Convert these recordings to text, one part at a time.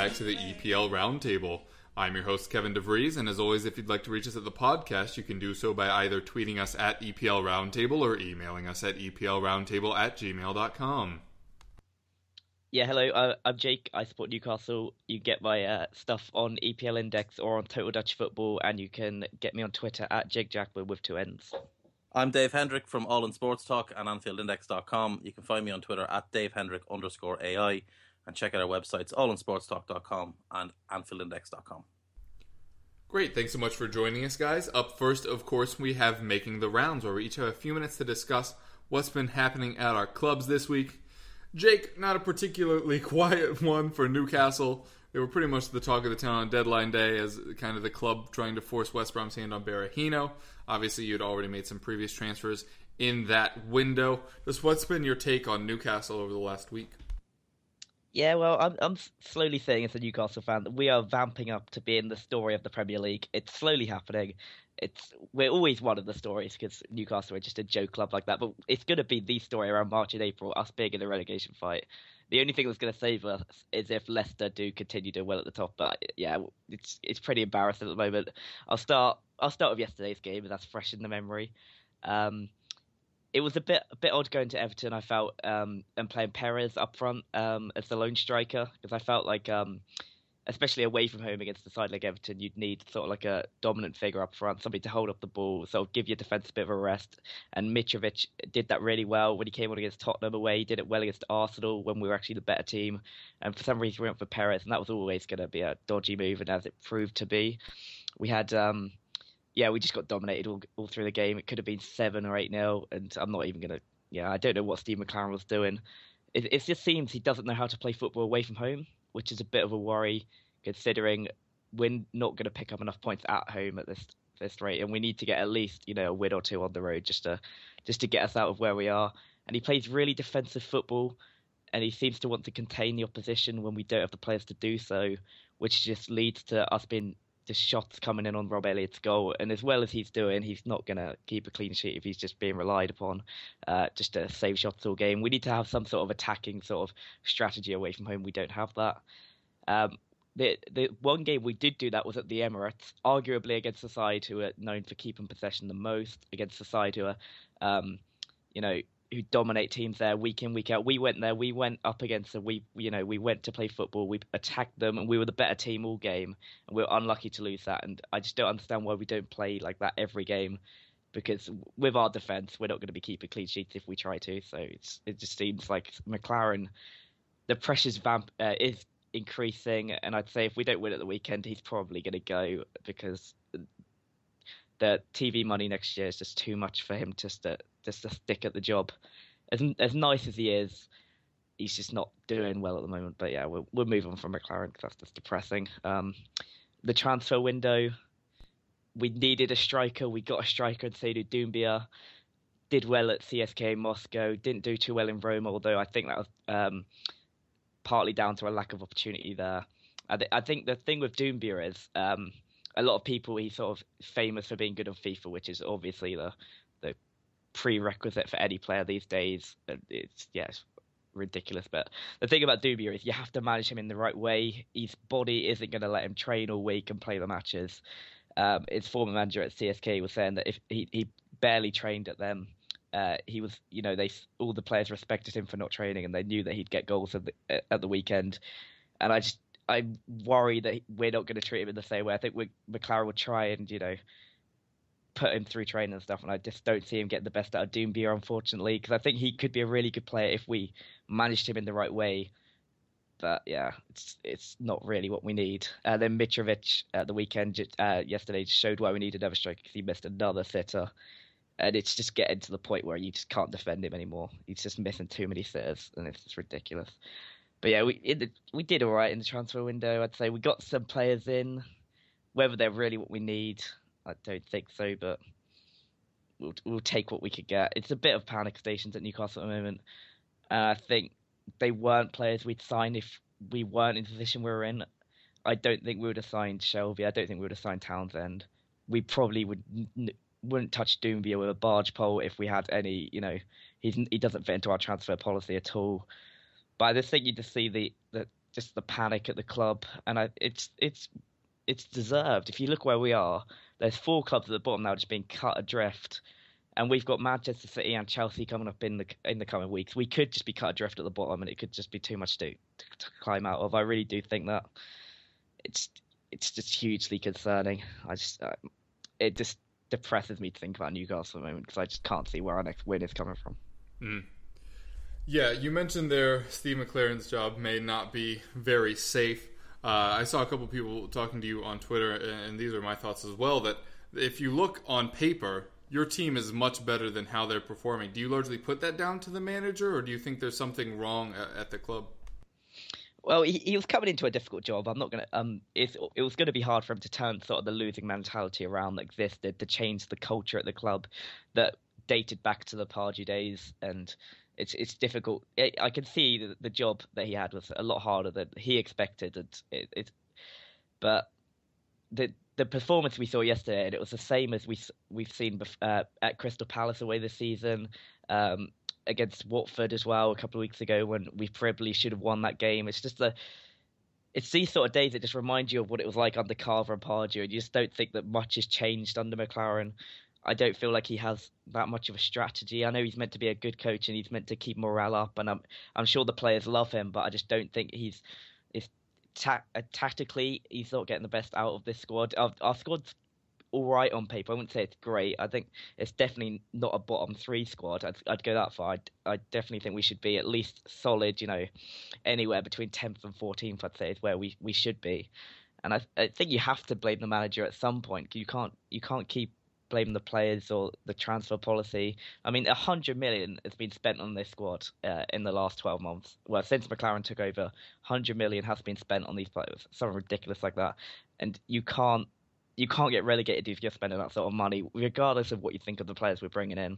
Back to the EPL Roundtable. I'm your host Kevin DeVries, and as always, if you'd like to reach us at the podcast, you can do so by either tweeting us at EPL Roundtable or emailing us at EPLRoundtable at gmail.com. Yeah, hello. Uh, I'm Jake. I support Newcastle. You get my uh, stuff on EPL Index or on Total Dutch Football, and you can get me on Twitter at Jake Jackman with two N's. I'm Dave Hendrick from All in Sports Talk and AnfieldIndex.com. You can find me on Twitter at Dave Hendrick underscore AI and check out our websites allinsportstalk.com and AnfieldIndex.com. Great, thanks so much for joining us, guys. Up first, of course, we have Making the Rounds, where we each have a few minutes to discuss what's been happening at our clubs this week. Jake, not a particularly quiet one for Newcastle. They were pretty much the talk of the town on deadline day as kind of the club trying to force West Brom's hand on Berahino. Obviously, you'd already made some previous transfers in that window. Just what's been your take on Newcastle over the last week? Yeah, well, I'm I'm slowly saying as a Newcastle fan that we are vamping up to being the story of the Premier League. It's slowly happening. It's we're always one of the stories because Newcastle are just a joke club like that. But it's going to be the story around March and April, us being in the relegation fight. The only thing that's going to save us is if Leicester do continue doing well at the top. But yeah, it's it's pretty embarrassing at the moment. I'll start I'll start with yesterday's game, as that's fresh in the memory. Um, it was a bit a bit odd going to Everton. I felt um, and playing Perez up front um, as the lone striker because I felt like, um, especially away from home against the side like Everton, you'd need sort of like a dominant figure up front, somebody to hold up the ball, sort of give your defence a bit of a rest. And Mitrovic did that really well when he came on against Tottenham away. He did it well against Arsenal when we were actually the better team. And for some reason, we went for Perez, and that was always going to be a dodgy move, and as it proved to be, we had. Um, yeah, we just got dominated all, all through the game. It could have been seven or eight nil, and I'm not even gonna. Yeah, I don't know what Steve McClaren was doing. It, it just seems he doesn't know how to play football away from home, which is a bit of a worry considering we're not going to pick up enough points at home at this this rate, and we need to get at least you know a win or two on the road just to just to get us out of where we are. And he plays really defensive football, and he seems to want to contain the opposition when we don't have the players to do so, which just leads to us being just shots coming in on Rob Elliott's goal. And as well as he's doing, he's not going to keep a clean sheet if he's just being relied upon uh, just to save shots all game. We need to have some sort of attacking sort of strategy away from home. We don't have that. Um, the the one game we did do that was at the Emirates, arguably against the side who are known for keeping possession the most, against the side who are, um, you know, who dominate teams there week in week out. We went there, we went up against them. We you know we went to play football. We attacked them, and we were the better team all game. And we were unlucky to lose that. And I just don't understand why we don't play like that every game. Because with our defense, we're not going to be keeping clean sheets if we try to. So it's it just seems like McClaren, the pressure's vamp uh, is increasing, and I'd say if we don't win at the weekend, he's probably going to go because the TV money next year is just too much for him just to just to stick at the job. As as nice as he is, he's just not doing well at the moment. But yeah, we'll we'll move on from McClaren because that's just depressing. Um, the transfer window, we needed a striker. We got a striker in Seydou Doumbia. Did well at CSK Moscow. Didn't do too well in Rome, although I think that was um, partly down to a lack of opportunity there. I, th- I think the thing with Doumbia is um, a lot of people he's sort of famous for being good on FIFA, which is obviously the the prerequisite for any player these days. It's yeah, ridiculous. But the thing about Doumbia is you have to manage him in the right way. His body isn't going to let him train all week and play the matches. Um, his former manager at CSK was saying that if he, he barely trained at them, uh, he was, you know, they all the players respected him for not training, and they knew that he'd get goals at the, at the weekend. And I just, I worry that we're not going to treat him in the same way. I think we, McClaren will try and, you know, put him through training and stuff, and I just don't see him getting the best out of Doumbia, unfortunately, because I think he could be a really good player if we managed him in the right way. but yeah, it's it's not really what we need. Uh, then Mitrovic at the weekend uh, yesterday showed why we need another striker because he missed another sitter, and it's just getting to the point where you just can't defend him anymore. He's just missing too many sitters, and it's ridiculous. But yeah, we the, we did all right in the transfer window. I'd say we got some players in. Whether they're really what we need, I don't think so. But we'll we'll take what we could get. It's a bit of panic stations at Newcastle at the moment. And I think they weren't players we'd sign if we weren't in the position we were in. I don't think we would have signed Shelvey. I don't think we would have signed Townsend. We probably would n- wouldn't touch Doumbia with a barge pole if we had any. You know, he's he doesn't fit into our transfer policy at all. But I just think you just see the, the just the panic at the club, and I, it's it's it's deserved. If you look where we are, there's four clubs at the bottom now just being cut adrift, and we've got Manchester City and Chelsea coming up in the in the coming weeks. We could just be cut adrift at the bottom, and it could just be too much to to, climb out of. I really do think that it's it's just hugely concerning. I just it just depresses me to think about Newcastle at the moment because I just can't see where our next win is coming from. Mm. Yeah, you mentioned there Steve McClaren's job may not be very safe. Uh, I saw a couple people talking to you on Twitter, and these are my thoughts as well. That if you look on paper, your team is much better than how they're performing. Do you largely put that down to the manager, or do you think there's something wrong at, the club? Well, he, he was coming into a difficult job. I'm not gonna. Um, it was going to be hard for him to turn sort of the losing mentality around that existed to change the culture at the club that dated back to the Pardew days, and it's it's difficult. I I can see the, the job that he had was a lot harder than he expected, and it, it but the the performance we saw yesterday, and it was the same as we we've seen uh, at Crystal Palace away this season, um, against Watford as well a couple of weeks ago when we probably should have won that game. It's just the it's these sort of days that just remind you of what it was like under Carver and Pardew, and you just don't think that much has changed under McClaren. I don't feel like he has that much of a strategy. I know he's meant to be a good coach and he's meant to keep morale up, and I'm I'm sure the players love him, but I just don't think he's is ta- uh, tactically he's not getting the best out of this squad. Our, our squad's all right on paper. I wouldn't say it's great. I think it's definitely not a bottom three squad. I'd, I'd go that far. I'd, I definitely think we should be at least solid. You know, anywhere between tenth and fourteenth, I'd say is where we, we should be. And I, I think you have to blame the manager at some point. You can't you can't keep blaming the players or the transfer policy. I mean, a hundred million has been spent on this squad uh, in the last twelve months. Well, since McClaren took over, hundred million has been spent on these players. Something ridiculous like that, and you can't you can't get relegated if you're spending that sort of money, regardless of what you think of the players we're bringing in.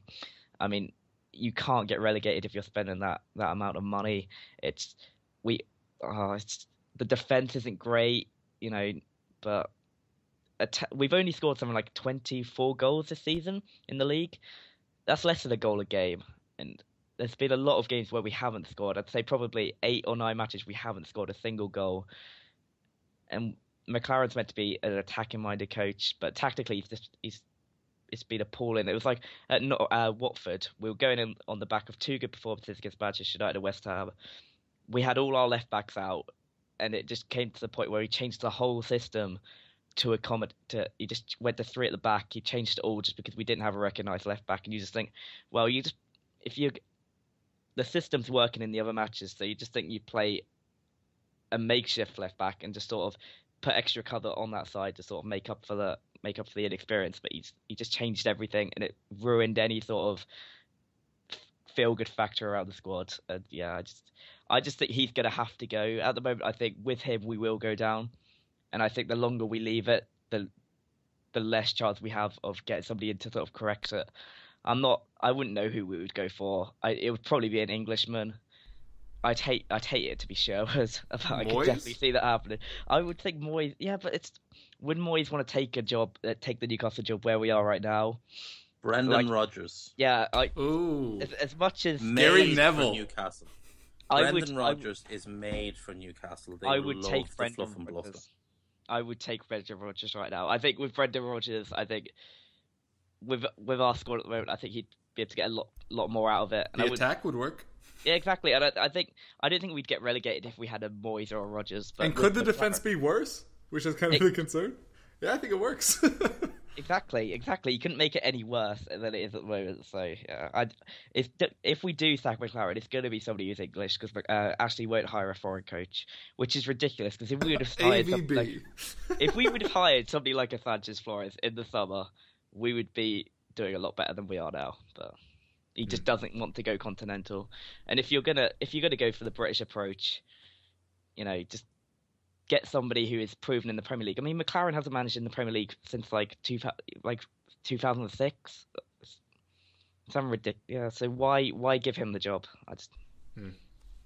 I mean, you can't get relegated if you're spending that that amount of money. It's we, oh, it's the defense isn't great, you know, but atta- we've only scored something like 24 goals this season in the league. That's less than a goal a game, and there's been a lot of games where we haven't scored. I'd say probably eight or nine matches we haven't scored a single goal, and McClaren's meant to be an attacking-minded coach, but tactically he's just he's it's been appalling. It was like at Not- uh, Watford, we were going in on the back of two good performances against Manchester United and West Ham. We had all our left backs out, and it just came to the point where he changed the whole system to accommodate. To, he just went to three at the back. He changed it all just because we didn't have a recognised left back, and you just think, well, you just if you the system's working in the other matches, so you just think you play a makeshift left back and just sort of put extra cover on that side to sort of make up for the make up for the inexperience. But he's he just changed everything and it ruined any sort of feel good factor around the squad. And yeah, I just I just think he's gonna have to go. At the moment I think with him we will go down. And I think the longer we leave it, the the less chance we have of getting somebody in to sort of correct it. I'm not I wouldn't know who we would go for. I, it would probably be an Englishman. I'd hate I'd hate it to be Sherwood, I could definitely see that happening. I would think Moyes, yeah, but it's would Moyes want to take a job, uh, take the Newcastle job where we are right now? Brendan Like- Rodgers. Yeah, I Ooh, as, as much as Gary Made Neville. For Newcastle. I Brendan would, Rodgers is made for Newcastle. They I would love take the Brendan fluff and bluff. Rodgers. I would take Brendan Rodgers right now. I think with Brendan Rodgers, I think with with our squad at the moment, I think he'd be able to get a lot lot more out of it. And the I would, attack would work. yeah, exactly. And I, I think I don't think we'd get relegated if we had a Moyes or a Rodgers. But and could the defense be worse? Which is kind of It- the concern. Yeah, I think it works. Exactly, exactly. You couldn't make it any worse than it is at the moment. So, yeah, I, if if we do sack McClaren, it's going to be somebody who's English because uh, Ashley won't hire a foreign coach, which is ridiculous. Because if we would have hired somebody like, if we would have hired somebody like a Sanchez Flores in the summer, we would be doing a lot better than we are now. But he just doesn't want to go continental. And if you're gonna if you're gonna go for the British approach, you know, just get somebody who is proven in the Premier League. I mean, McClaren hasn't managed in the Premier League since like two like 2006. Some ridiculous. Yeah. So why why give him the job? I just. Hmm.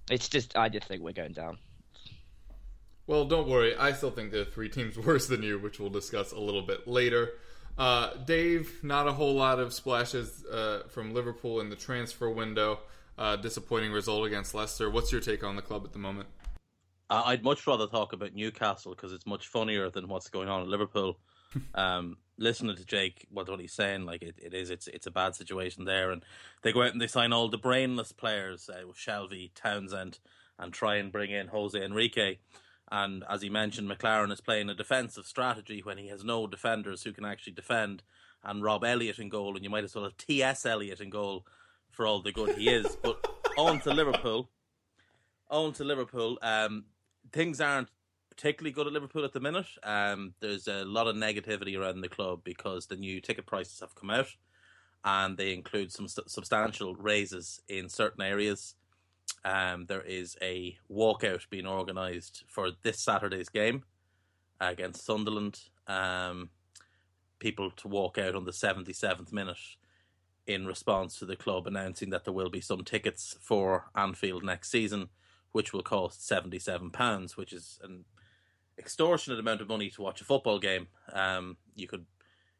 It's just I just think we're going down. Well, don't worry. I still think there are three teams worse than you, which we'll discuss a little bit later. Uh, Dave, not a whole lot of splashes uh, from Liverpool in the transfer window. Uh, disappointing result against Leicester. What's your take on the club at the moment? I'd much rather talk about Newcastle because it's much funnier than what's going on in Liverpool. um, listening to Jake, what, what he's saying, like it, it is, it's it's a bad situation there, and they go out and they sign all the brainless players uh, with Shelvey, Townsend, and try and bring in Jose Enrique. And as he mentioned, McClaren is playing a defensive strategy when he has no defenders who can actually defend, and Rob Elliott in goal, and you might as well have T.S. Eliot in goal for all the good he is. but on to Liverpool. On to Liverpool. Um, things aren't particularly good at Liverpool at the minute. Um, there's a lot of negativity around the club because the new ticket prices have come out, and they include some st- substantial raises in certain areas. Um, there is a walkout being organised for this Saturday's game against Sunderland. Um, people to walk out on the 77th minute in response to the club announcing that there will be some tickets for Anfield next season, which will cost £77, which is an extortionate amount of money to watch a football game. Um, you could,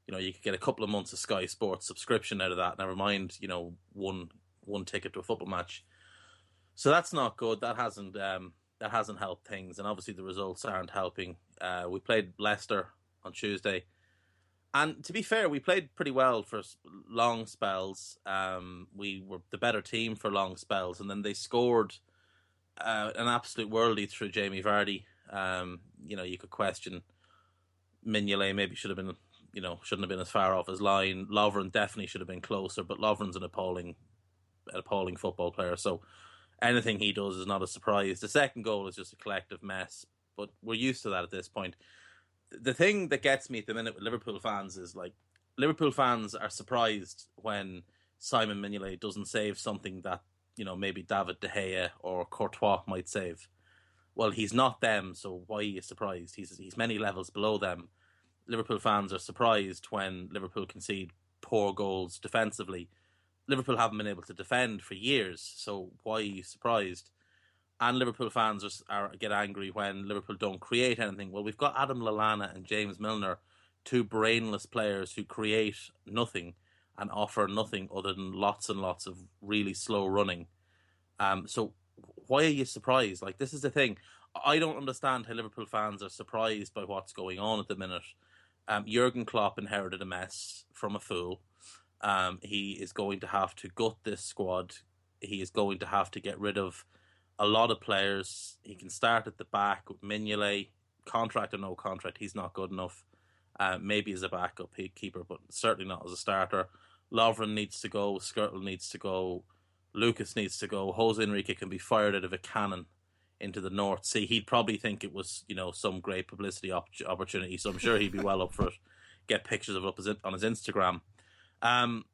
you know, you could get a couple of months of Sky Sports subscription out of that. Never mind, you know, one one ticket to a football match. So that's not good. That hasn't um, that hasn't helped things, and obviously the results aren't helping. Uh, we played Leicester on Tuesday, and to be fair, we played pretty well for long spells. Um, we were the better team for long spells, and then they scored uh, an absolute worldie through Jamie Vardy. Um, you know, you could question Mignolet maybe should have been, you know, shouldn't have been as far off his line. Lovren definitely should have been closer, but Lovren's an appalling, an appalling football player. So anything he does is not a surprise. The second goal is just a collective mess, but we're used to that at this point. The thing that gets me at the minute with Liverpool fans is like Liverpool fans are surprised when Simon Mignolet doesn't save something that you know maybe David De Gea or Courtois might save. Well, he's not them, so why are you surprised? He's he's many levels below them. Liverpool fans are surprised when Liverpool concede poor goals defensively Liverpool haven't been able to defend for years, so why are you surprised? And Liverpool fans are, are, get angry when Liverpool don't create anything. Well, we've got Adam Lallana and James Milner, two brainless players who create nothing and offer nothing other than lots and lots of really slow running. Um, so why are you surprised? Like this is the thing. I don't understand how Liverpool fans are surprised by what's going on at the minute. Um, Jurgen Klopp inherited a mess from a fool. Um, he is going to have to gut this squad. He is going to have to get rid of a lot of players. He can start at the back with Mignolet, contract or no contract. He's not good enough. Uh, maybe as a backup keeper, but certainly not as a starter. Lovren needs to go. Skrtel needs to go. Lucas needs to go. Jose Enrique can be fired out of a cannon into the North Sea. He'd probably think it was, you know, some great publicity op- opportunity. So I'm sure he'd be well up for it. Get pictures of it up on his Instagram. Um,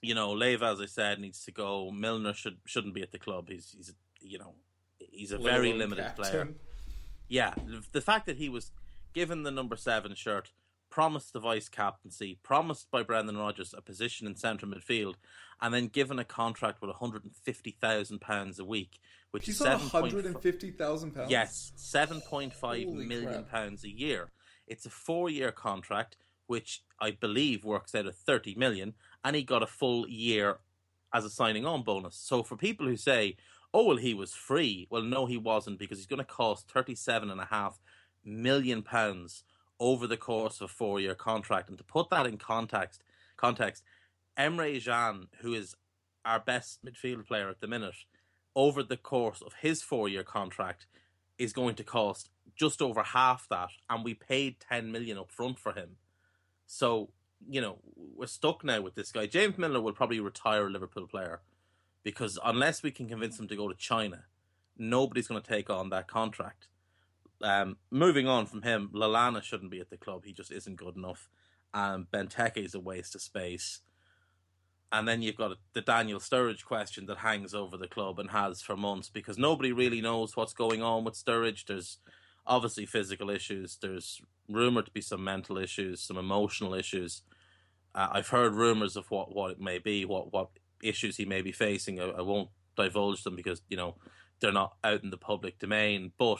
you know, Leiva, as I said, needs to go. Milner should shouldn't be at the club. He's he's you know he's a very limited captain. player. Yeah, the fact that he was given the number seven shirt, promised the vice captaincy, promised by Brendan Rodgers a position in central midfield, and then given a contract with one hundred and fifty thousand pounds a week, which He's is £150,000? Yes, seven point five million crap. pounds a year. It's a four-year contract which I believe works out at 30 million, and he got a full year as a signing on bonus. So for people who say, oh, well, he was free, well, no, he wasn't because he's going to cost 37.5 million pounds over the course of a four year contract. And to put that in context, context, Emre Can, who is our best midfield player at the minute, over the course of his four year contract, is going to cost just over half that, and we paid 10 million up front for him. So you know we're stuck now with this guy. James Milner will probably retire a Liverpool player because unless we can convince him to go to China, nobody's going to take on that contract. Um, moving on from him, Lallana shouldn't be at the club. He just isn't good enough. And Benteke is a waste of space. And then you've got the Daniel Sturridge question that hangs over the club and has for months because nobody really knows what's going on with Sturridge. There's obviously physical issues. There's rumored to be some mental issues, some emotional issues. Uh, I've heard rumors of what, what it may be, what what issues he may be facing. I, I won't divulge them because you know they're not out in the public domain. But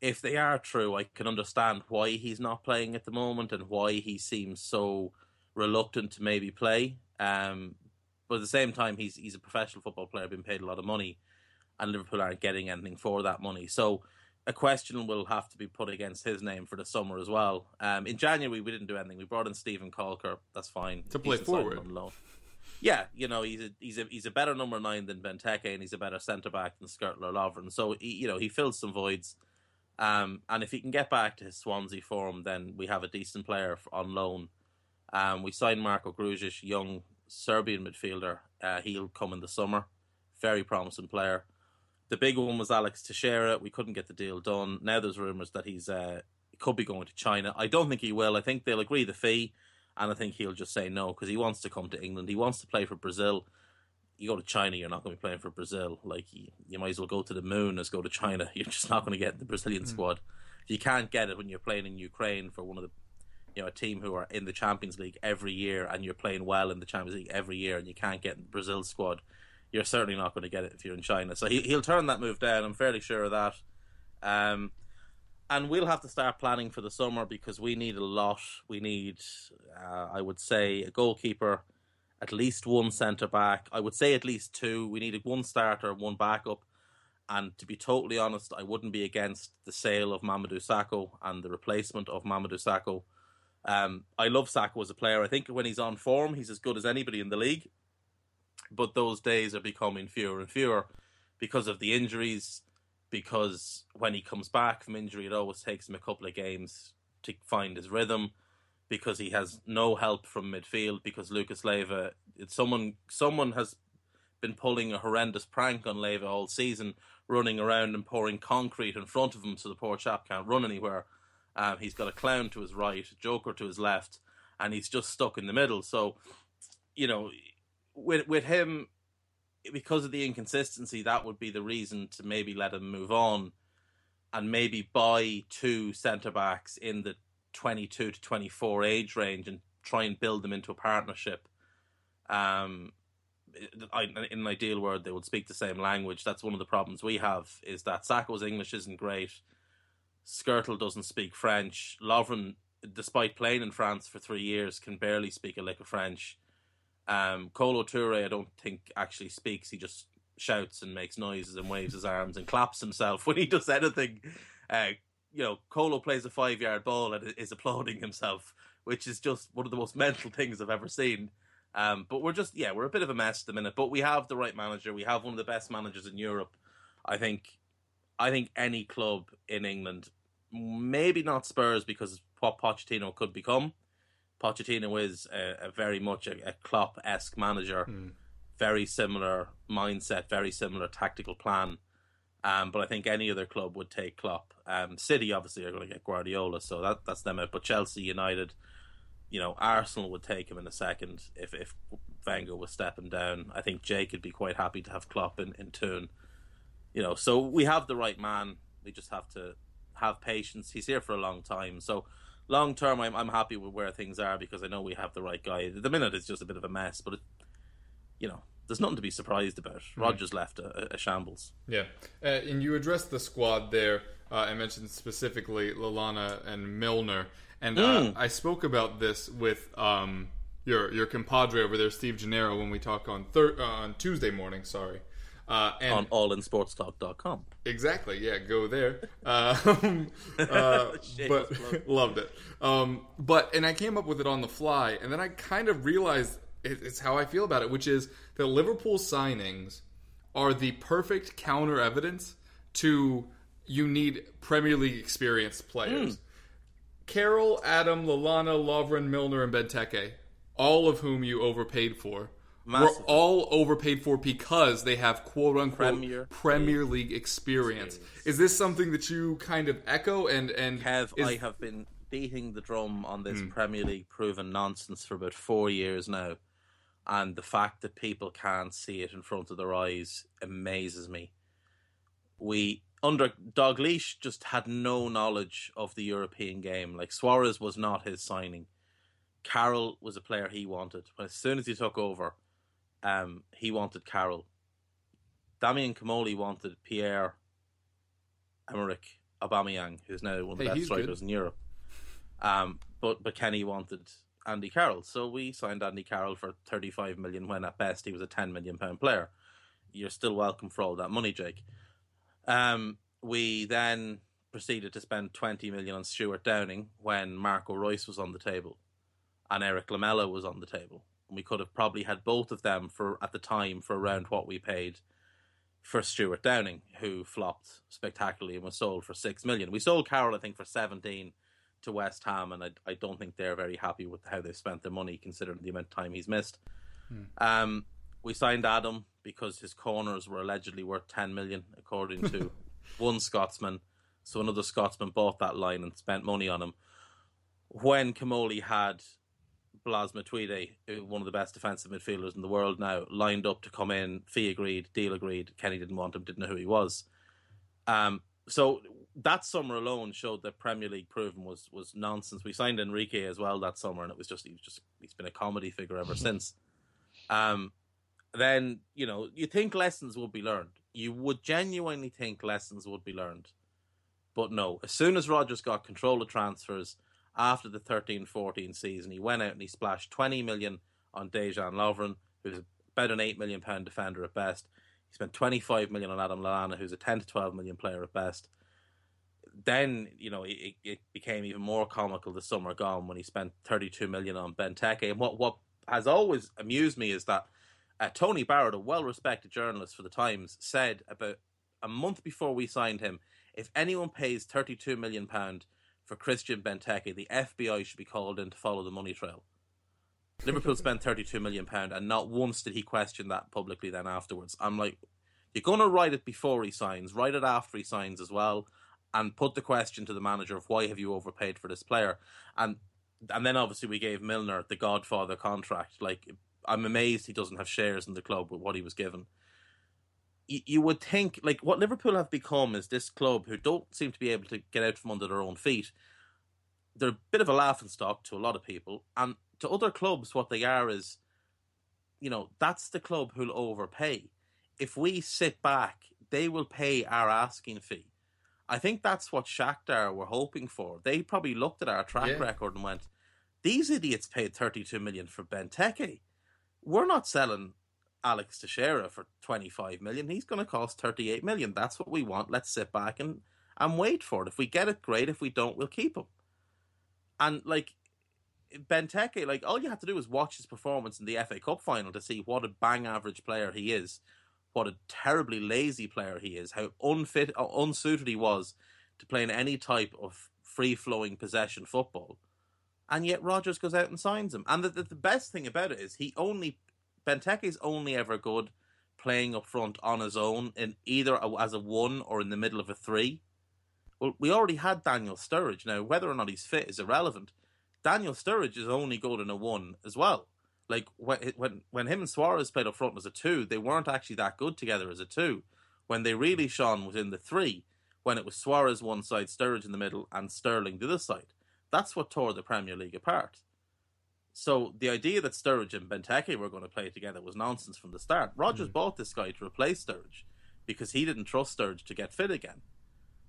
if they are true, I can understand why he's not playing at the moment and why he seems so reluctant to maybe play. Um, but at the same time, he's he's a professional football player, being paid a lot of money, and Liverpool aren't getting anything for that money. So a question will have to be put against his name for the summer as well. Um, in January, we didn't do anything. We brought in Steven Caulker. That's fine To play forward. Yeah, you know he's a he's a he's a better number nine than Benteke, and he's a better centre back than Skirtler Lovren. So he, you know he fills some voids. Um, and if he can get back to his Swansea form, then we have a decent player on loan. Um, we signed Marko Grujic, young Serbian midfielder. Uh, he'll come in the summer. Very promising player. The big one was Alex Teixeira. We couldn't get the deal done. Now there's rumours that he's uh, could be going to China. I don't think he will. I think they'll agree the fee, and I think he'll just say no because he wants to come to England. He wants to play for Brazil. You go to China, you're not going to be playing for Brazil. Like you, you might as well go to the moon as go to China. You're just not going to get the Brazilian squad. You can't get it when you're playing in Ukraine for one of the you know a team who are in the Champions League every year and you're playing well in the Champions League every year and you can't get the Brazil squad, you're certainly not going to get it if you're in China. So he, he'll turn that move down. I'm fairly sure of that. Um, and we'll have to start planning for the summer because we need a lot. We need, uh, I would say, a goalkeeper, at least one centre back. I would say at least two. We needed one starter, one backup. And to be totally honest, I wouldn't be against the sale of Mamadou Sakho and the replacement of Mamadou Sakho. Um, I love Sakho as a player. I think when he's on form, he's as good as anybody in the league. But those days are becoming fewer and fewer because of the injuries. Because when he comes back from injury, it always takes him a couple of games to find his rhythm. Because he has no help from midfield. Because Lucas Leiva, it's someone someone has been pulling a horrendous prank on Leiva all season, running around and pouring concrete in front of him so the poor chap can't run anywhere. Um, he's got a clown to his right, a Joker to his left, and he's just stuck in the middle. So, you know, with with him, because of the inconsistency, that would be the reason to maybe let him move on, and maybe buy two centre backs in the twenty two to twenty four age range and try and build them into a partnership. Um, in an ideal world, they would speak the same language. That's one of the problems we have is that Sakho's English isn't great. Skrtel doesn't speak French. Lovren, despite playing in France for three years, can barely speak a lick of French. Um, Kolo Toure, I don't think actually speaks. He just shouts and makes noises and waves his arms and claps himself when he does anything. Uh, you know, Kolo plays a five yard ball and is applauding himself, which is just one of the most mental things I've ever seen. Um, but we're just, yeah, we're a bit of a mess at the minute. But we have the right manager. We have one of the best managers in Europe. I think, I think any club in England, maybe not Spurs because what Pochettino could become. Pochettino is a, a very much a, a Klopp esque manager, very similar mindset, very similar tactical plan. Um, but I think any other club would take Klopp. Um, City obviously are going to get Guardiola, so that that's them out. But Chelsea, United, you know, Arsenal would take him in a second if if Wenger was stepping down. I think Jake would be quite happy to have Klopp in in tune. You know, so we have the right man. We just have to have patience. He's here for a long time, so long term, I'm I'm happy with where things are because I know we have the right guy. The minute it's just a bit of a mess, but it, you know, there's nothing to be surprised about. Rodgers left a, a shambles. Yeah, uh, and you addressed the squad there. Uh, I mentioned specifically Lallana and Milner, and uh, I spoke about this with um, your your compadre over there, Steve Gennaro, when we talk on thir- uh, on Tuesday morning. Sorry, uh, and on allinsportstalk.com. Exactly. Yeah, go there. Um, uh, but loved it. Um, but and I came up with it on the fly, and then I kind of realized it's how I feel about it, which is that Liverpool signings are the perfect counter evidence to you need Premier League experienced players. Carroll, Adam, Lallana, Lovren, Milner, and Benteke, all of whom you overpaid for, were all overpaid for because they have quote unquote Premier Premier, League experience. Is this something that you kind of echo and and Kev, is- I have been beating the drum on this Hmm. Premier League proven nonsense for about four years now. And the fact that people can't see it in front of their eyes amazes me. We, under Dalglish, just had no knowledge of the European game. Like, Suarez was not his signing. Carroll was a player he wanted. But as soon as he took over, um, he wanted Carroll. Damien Comolli wanted Pierre Emerick Aubameyang, who's now one of the Hey, best he's good. strikers in Europe. Um, but but Kenny wanted Andy Carroll, so we signed Andy Carroll for 35 million when at best he was a 10 million pound player. You're still welcome for all that money, Jake. Um, we then proceeded to spend 20 million on Stuart Downing when Marco Reus was on the table and Erik Lamela was on the table. And we could have probably had both of them for at the time for around what we paid for Stuart Downing, who flopped spectacularly and was sold for six million. We sold Carroll, I think, for seventeen to West Ham, and I, I don't think they're very happy with how they've spent their money, considering the amount of time he's missed. Um, we signed Adam because his corners were allegedly worth ten million, according to one Scotsman. So another Scotsman bought that line and spent money on him. When Comolli had Blaise Matuidi, one of the best defensive midfielders in the world now, lined up to come in, fee agreed, deal agreed. Kenny didn't want him, didn't know who he was. Um, so that summer alone showed that Premier League proven was was nonsense. We signed Enrique as well that summer, and it was just he was just he's been a comedy figure ever since. Um, then you know you think lessons would be learned. You would genuinely think lessons would be learned, but no. As soon as Rodgers got control of transfers after the 13-14 season, he went out and he splashed 20 million on Dejan Lovren, who's about an 8 million pound defender at best. He spent 25 million on Adam Lallana, who's a 10 to 12 million player at best. Then, you know, it, it became even more comical the summer gone when he spent 32 million on Benteke. And what, what has always amused me is that uh, Tony Barrett, a well respected journalist for the Times, said about a month before we signed him if anyone pays 32 million pound for Christian Benteke, the FBI should be called in to follow the money trail. Liverpool spent 32 million pound, and not once did he question that publicly. Then afterwards, I'm like, you're going to write it before he signs, write it after he signs as well, and put the question to the manager of why have you overpaid for this player, and and then obviously we gave Milner the Godfather contract. Like, I'm amazed he doesn't have shares in the club with what he was given. You, you would think like what Liverpool have become is this club who don't seem to be able to get out from under their own feet. They're a bit of a laughing stock to a lot of people, and to other clubs, what they are is, you know, that's the club who'll overpay. If we sit back, they will pay our asking fee. I think that's what Shakhtar were hoping for. They probably looked at our track Yeah. record and went, "These idiots paid 32 million for Benteke. We're not selling Alex Teixeira for 25 million. He's going to cost 38 million. That's what we want. Let's sit back and and wait for it. If we get it, great. If we don't, we'll keep him." And like Benteke, like all you have to do is watch his performance in the FA Cup final to see what a bang average player he is, what a terribly lazy player he is, how unfit unsuited he was to play in any type of free flowing possession football. And yet Rodgers goes out and signs him. And the, the, the best thing about it is he only Benteke's only ever good playing up front on his own in either as a one or in the middle of a three. Well, we already had Daniel Sturridge. Now, whether or not he's fit is irrelevant. Daniel Sturridge is only good in a one as well. Like when when when him and Suarez played up front as a two, they weren't actually that good together as a two. When they really shone was in the three, when it was Suarez one side, Sturridge in the middle, and Sterling the other side. That's what tore the Premier League apart. So the idea that Sturridge and Benteke were going to play together was nonsense from the start. Rodgers mm. bought this guy to replace Sturridge because he didn't trust Sturridge to get fit again.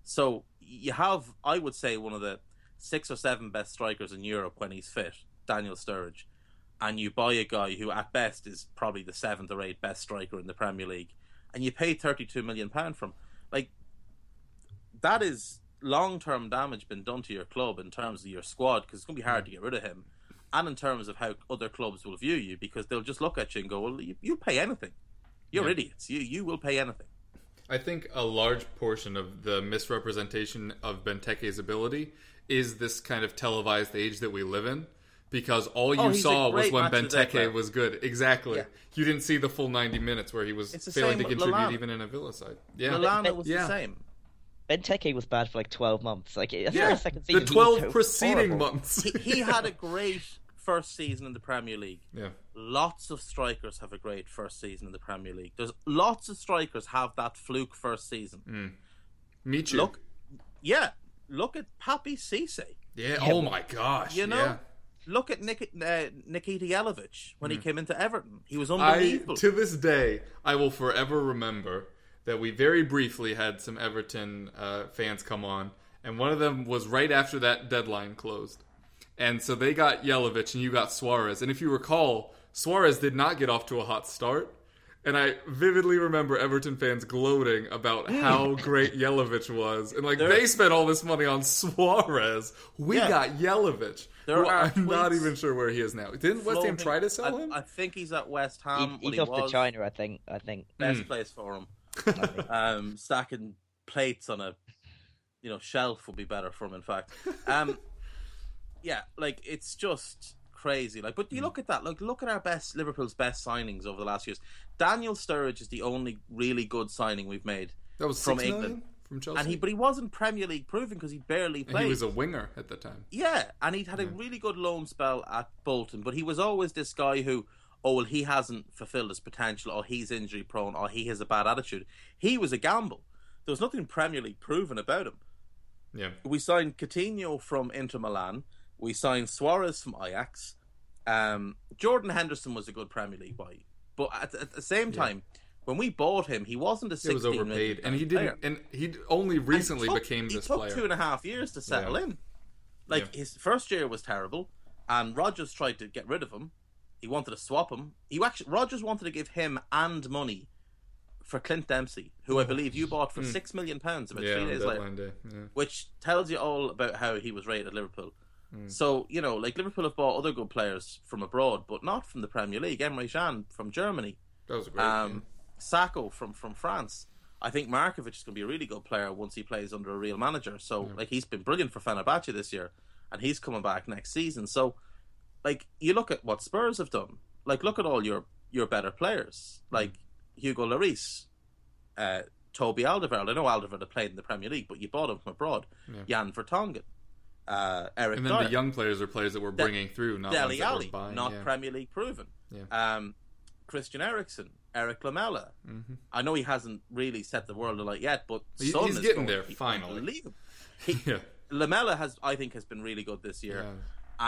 So you have, I would say, one of the six or seven best strikers in Europe when he's fit, Daniel Sturridge, and you buy a guy who at best is probably the seventh or eighth best striker in the Premier League, and you pay thirty-two million pound from, like, that is long-term damage been done to your club in terms of your squad because it's going to be hard to get rid of him, and in terms of how other clubs will view you because they'll just look at you and go, "Well, you, you'll pay anything. You're idiots. You you will pay anything." I think a large portion of the misrepresentation of Benteke's ability is this kind of televised age that we live in. Because all oh, you Oh, saw was when match of the day player. Benteke was good. Exactly. Yeah. You didn't see the full 90 minutes where he was failing to contribute Lallana. even in a Villa side. Yeah. Lallana was Yeah. the same. Benteke was bad for like 12 months. Like, I think Yeah. the second The season, he 12 preceding horrible. months. He, he had a great first season in the Premier League. yeah. Lots of strikers have a great first season in the Premier League. There's lots of strikers have that fluke first season. Mm. Michu. Look, yeah, look at Papiss Cisse. Yeah. Oh my gosh. You know, Yeah. Look at Nik- uh, Nikita Jelavic when he came into Everton. He was Hmm. I unbelievable. to this day I will forever remember that we very briefly had some Everton uh, fans come on, and one of them was right after that deadline closed, and so they got Jelavic and you got Suarez, and if you recall, Suarez did not get off to a hot start. And I vividly remember Everton fans gloating about how great Jelavic was. And like, they spent all this money on Suarez. We Yeah. got Jelavic. There who are I'm not even sure where he is now. Didn't West Ham try to sell him? I think he's at West He, Ham. he's but he off to China, I think. I think. Best place for him. um, stacking plates on a you know shelf would be better for him. In fact, um, yeah, like it's just crazy. Like, but you hmm. look at that. Look, look at our best Liverpool's best signings over the last years. Daniel Sturridge is the only really good signing we've made that was from six million England. from Chelsea. and he but he wasn't Premier League proven because he barely And played. he was a winger at the time. Yeah, and he'd had a really good loan spell at Bolton, but he was always this guy who, oh well, he hasn't fulfilled his potential, or he's injury prone, or he has a bad attitude. He was a gamble. There was nothing Premier League proven about him. Yeah. We signed Coutinho from Inter Milan. We signed Suarez from Ajax. Um, Jordan Henderson was a good Premier League boy, but at, at the same time, when we bought him, he wasn't a He was overpaid, and he didn't. And he only recently took- became he this took player. two and a half years to settle Yeah. in. Like Yeah. his first year was terrible, and Rodgers tried to get rid of him. He wanted to swap him. He actually Rodgers wanted to give him and money for Clint Dempsey, who I believe you bought for six million pounds about yeah, three days later. Yeah. which tells you all about how he was rated at Liverpool. Hmm. So you know, like Liverpool have bought other good players from abroad, but not from the Premier League. Emre Can from Germany. That was a great. Um, game. Sakho from from France. I think Markovic is going to be a really good player once he plays under a real manager. So like he's been brilliant for Fenerbahce this year, and he's coming back next season. So like you look at what Spurs have done. Like look at all your your better players, like Hugo Lloris, uh, Toby Alderweireld. I know Alderweireld played in the Premier League, but you bought him from abroad. Jan Vertonghen, uh, Eric And then Dyer. the young players are players that we're bringing through, not Dele that were Alli, buying. not yeah. Premier League proven. Yeah. Um, Christian Eriksen, Erik Lamela. Mm-hmm. I know he hasn't really set the world alight yet, but He- Son he's is getting there, finally. He, Yeah. Lamela has, I think, has been really good this year. Yeah.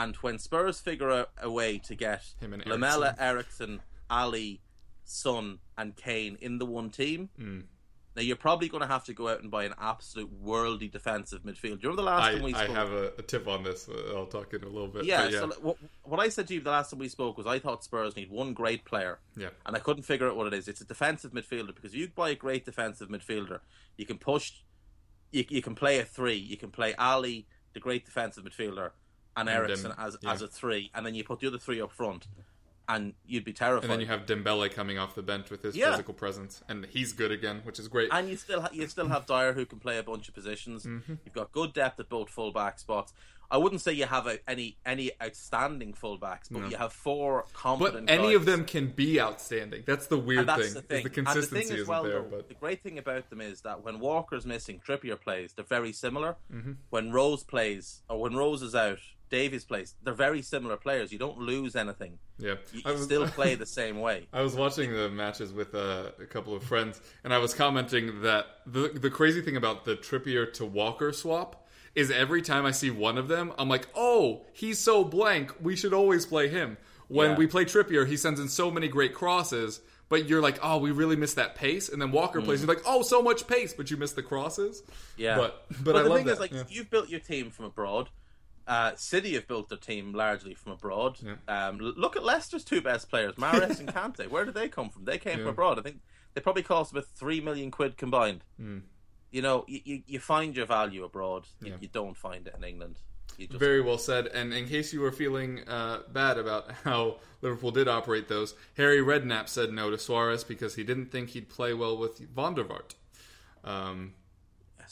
And when Spurs figure out a way to get Him and Lamela, Eriksen, Alli, Son, and Kane in the one team, Mm. Now you're probably going to have to go out and buy an absolute worldy defensive midfield. Do you remember the last I, time we spoke? I have a, a tip on this. uh, I'll talk in a little bit. Yeah, yeah. so what, what I said to you the last time we spoke was I thought Spurs need one great player. Yeah. And I couldn't figure out what it is. It's a defensive midfielder because if you buy a great defensive midfielder, you can push, you, you can play a three, you can play Alli, the great defensive midfielder, and, And Eriksen as, yeah. as a three, and then you put the other three up front, and you'd be terrified. and then you have Dembele coming off the bench with his Yeah. physical presence, and he's good again, which is great. And you still ha- you still have Dyer who can play a bunch of positions. Mm-hmm. You've got good depth at both fullback spots. I wouldn't say you have a, any any outstanding fullbacks, but you have four but competent. any of them can be outstanding. That's the weird that's thing. the thing. Is the and the consistency thing isn't well, there. though, but the great thing about them is that when Walker's missing, Trippier plays. They're very similar. Mm-hmm. When Rose plays, or when Rose is out, Davies plays. They're very similar players. You don't lose anything. yeah, You, was- still play the same way. I was watching the matches with uh, a couple of friends, and I was commenting that the the crazy thing about the Trippier to Walker swap is every time I see one of them, I'm like, oh, he's so blank. We should always play him. When Yeah. we play Trippier, he sends in so many great crosses, but you're like, oh, we really missed that pace. And then Walker plays, you're like, oh, so much pace, but you missed the crosses. Mm. Yeah, but but, I the thing that. is, like, yeah. you've built your team from abroad. Uh, City have built their team largely from abroad. Um, look at Leicester's two best players, Mahrez and Kante. Where did they come from? They came from abroad. I think they probably cost about three million quid combined. Hmm. You know, you, you, you find your value abroad. You, Yeah. you don't find it in England. Very well said. And in case you were feeling uh, bad about how Liverpool did operate those, Harry Redknapp said no to Suarez because he didn't think he'd play well with Van der Vaart. Um,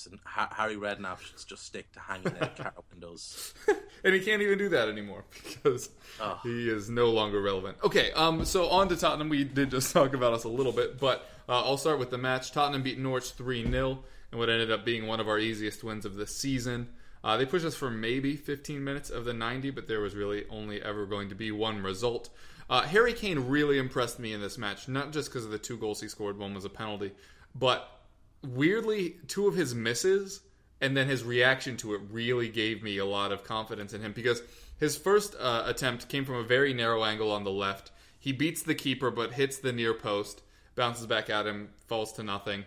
Listen, Ha- Harry Redknapp should just stick to hanging out car windows. and he can't even do that anymore because Oh. he is no longer relevant. Okay, um, so on to Tottenham. We did just talk about us a little bit, but uh, I'll start with the match. Tottenham beat Norwich 3 0 and what ended up being one of our easiest wins of the season. Uh, they pushed us for maybe 15 minutes of the 90, but there was really only ever going to be one result. Uh, Harry Kane really impressed me in this match, not just because of the two goals he scored, one was a penalty, but weirdly, two of his misses and then his reaction to it really gave me a lot of confidence in him because his first uh, attempt came from a very narrow angle on the left. He beats the keeper but hits the near post, bounces back at him, falls to nothing.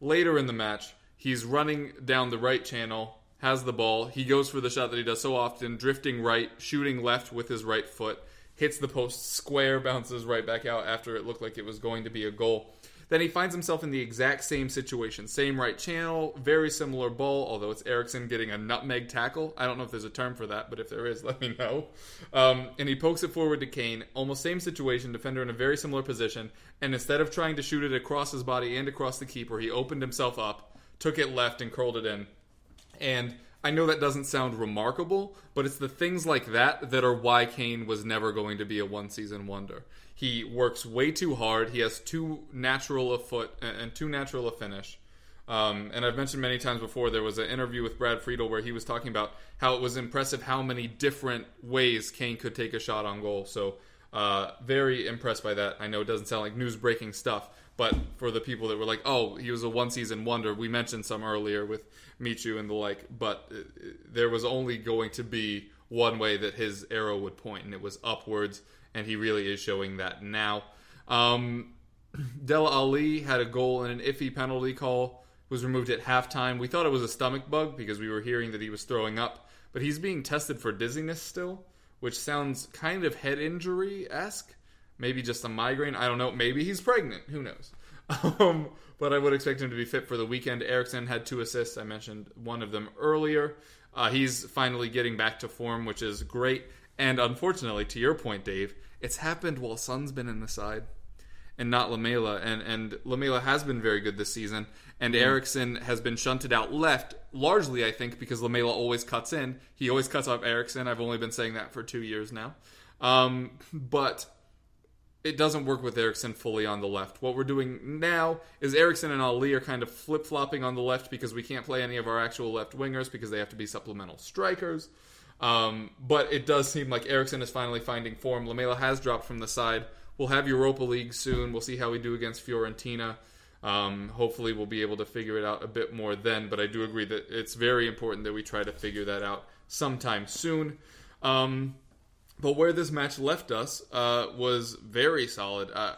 Later in the match, he's running down the right channel, has the ball. He goes for the shot that he does so often, drifting right, shooting left with his right foot, hits the post square, bounces right back out after it looked like it was going to be a goal. Then he finds himself in the exact same situation. Same right channel, very similar ball, although it's Eriksen getting a nutmeg tackle. I don't know if there's a term for that, but if there is, let me know. Um, and he pokes it forward to Kane. Almost same situation, defender in a very similar position. And instead of trying to shoot it across his body and across the keeper, he opened himself up, took it left, and curled it in. And I know that doesn't sound remarkable, but it's the things like that that are why Kane was never going to be a one season wonder. He works way too hard. He has too natural a foot and too natural a finish. Um, and I've mentioned many times before, there was an interview with Brad Friedel where he was talking about how it was impressive how many different ways Kane could take a shot on goal. So, uh, very impressed by that. I know it doesn't sound like news breaking stuff, but for the people that were like, oh, he was a one season wonder, we mentioned some earlier with Michu and the like, but uh, there was only going to be one way that his arrow would point, and it was upwards, and he really is showing that now. Um, Dele Alli had a goal and an iffy penalty call, was removed at halftime. We thought it was a stomach bug because we were hearing that he was throwing up, but he's being tested for dizziness still, which sounds kind of head injury esque. Maybe just a migraine. I don't know. Maybe he's pregnant. Who knows? Um, but I would expect him to be fit for the weekend. Eriksen had two assists. I mentioned one of them earlier. Uh, he's finally getting back to form, which is great. And unfortunately, to your point, Dave, it's happened while Son's been in the side and not Lamela. And and Lamela has been very good this season, and Eriksen has been shunted out left largely, I think, because Lamela always cuts in. He always cuts off Eriksen. I've only been saying that for two years now, um, but it doesn't work with Eriksen fully on the left. What we're doing now is Eriksen and Alli are kind of flip flopping on the left because we can't play any of our actual left wingers because they have to be supplemental strikers. Um, but it does seem like Eriksen is finally finding form. Lamela has dropped from the side. We'll have Europa League soon. We'll see how we do against Fiorentina. Um, hopefully, we'll be able to figure it out a bit more then. But I do agree that it's very important that we try to figure that out sometime soon. Um, but where this match left us uh, was very solid. Uh,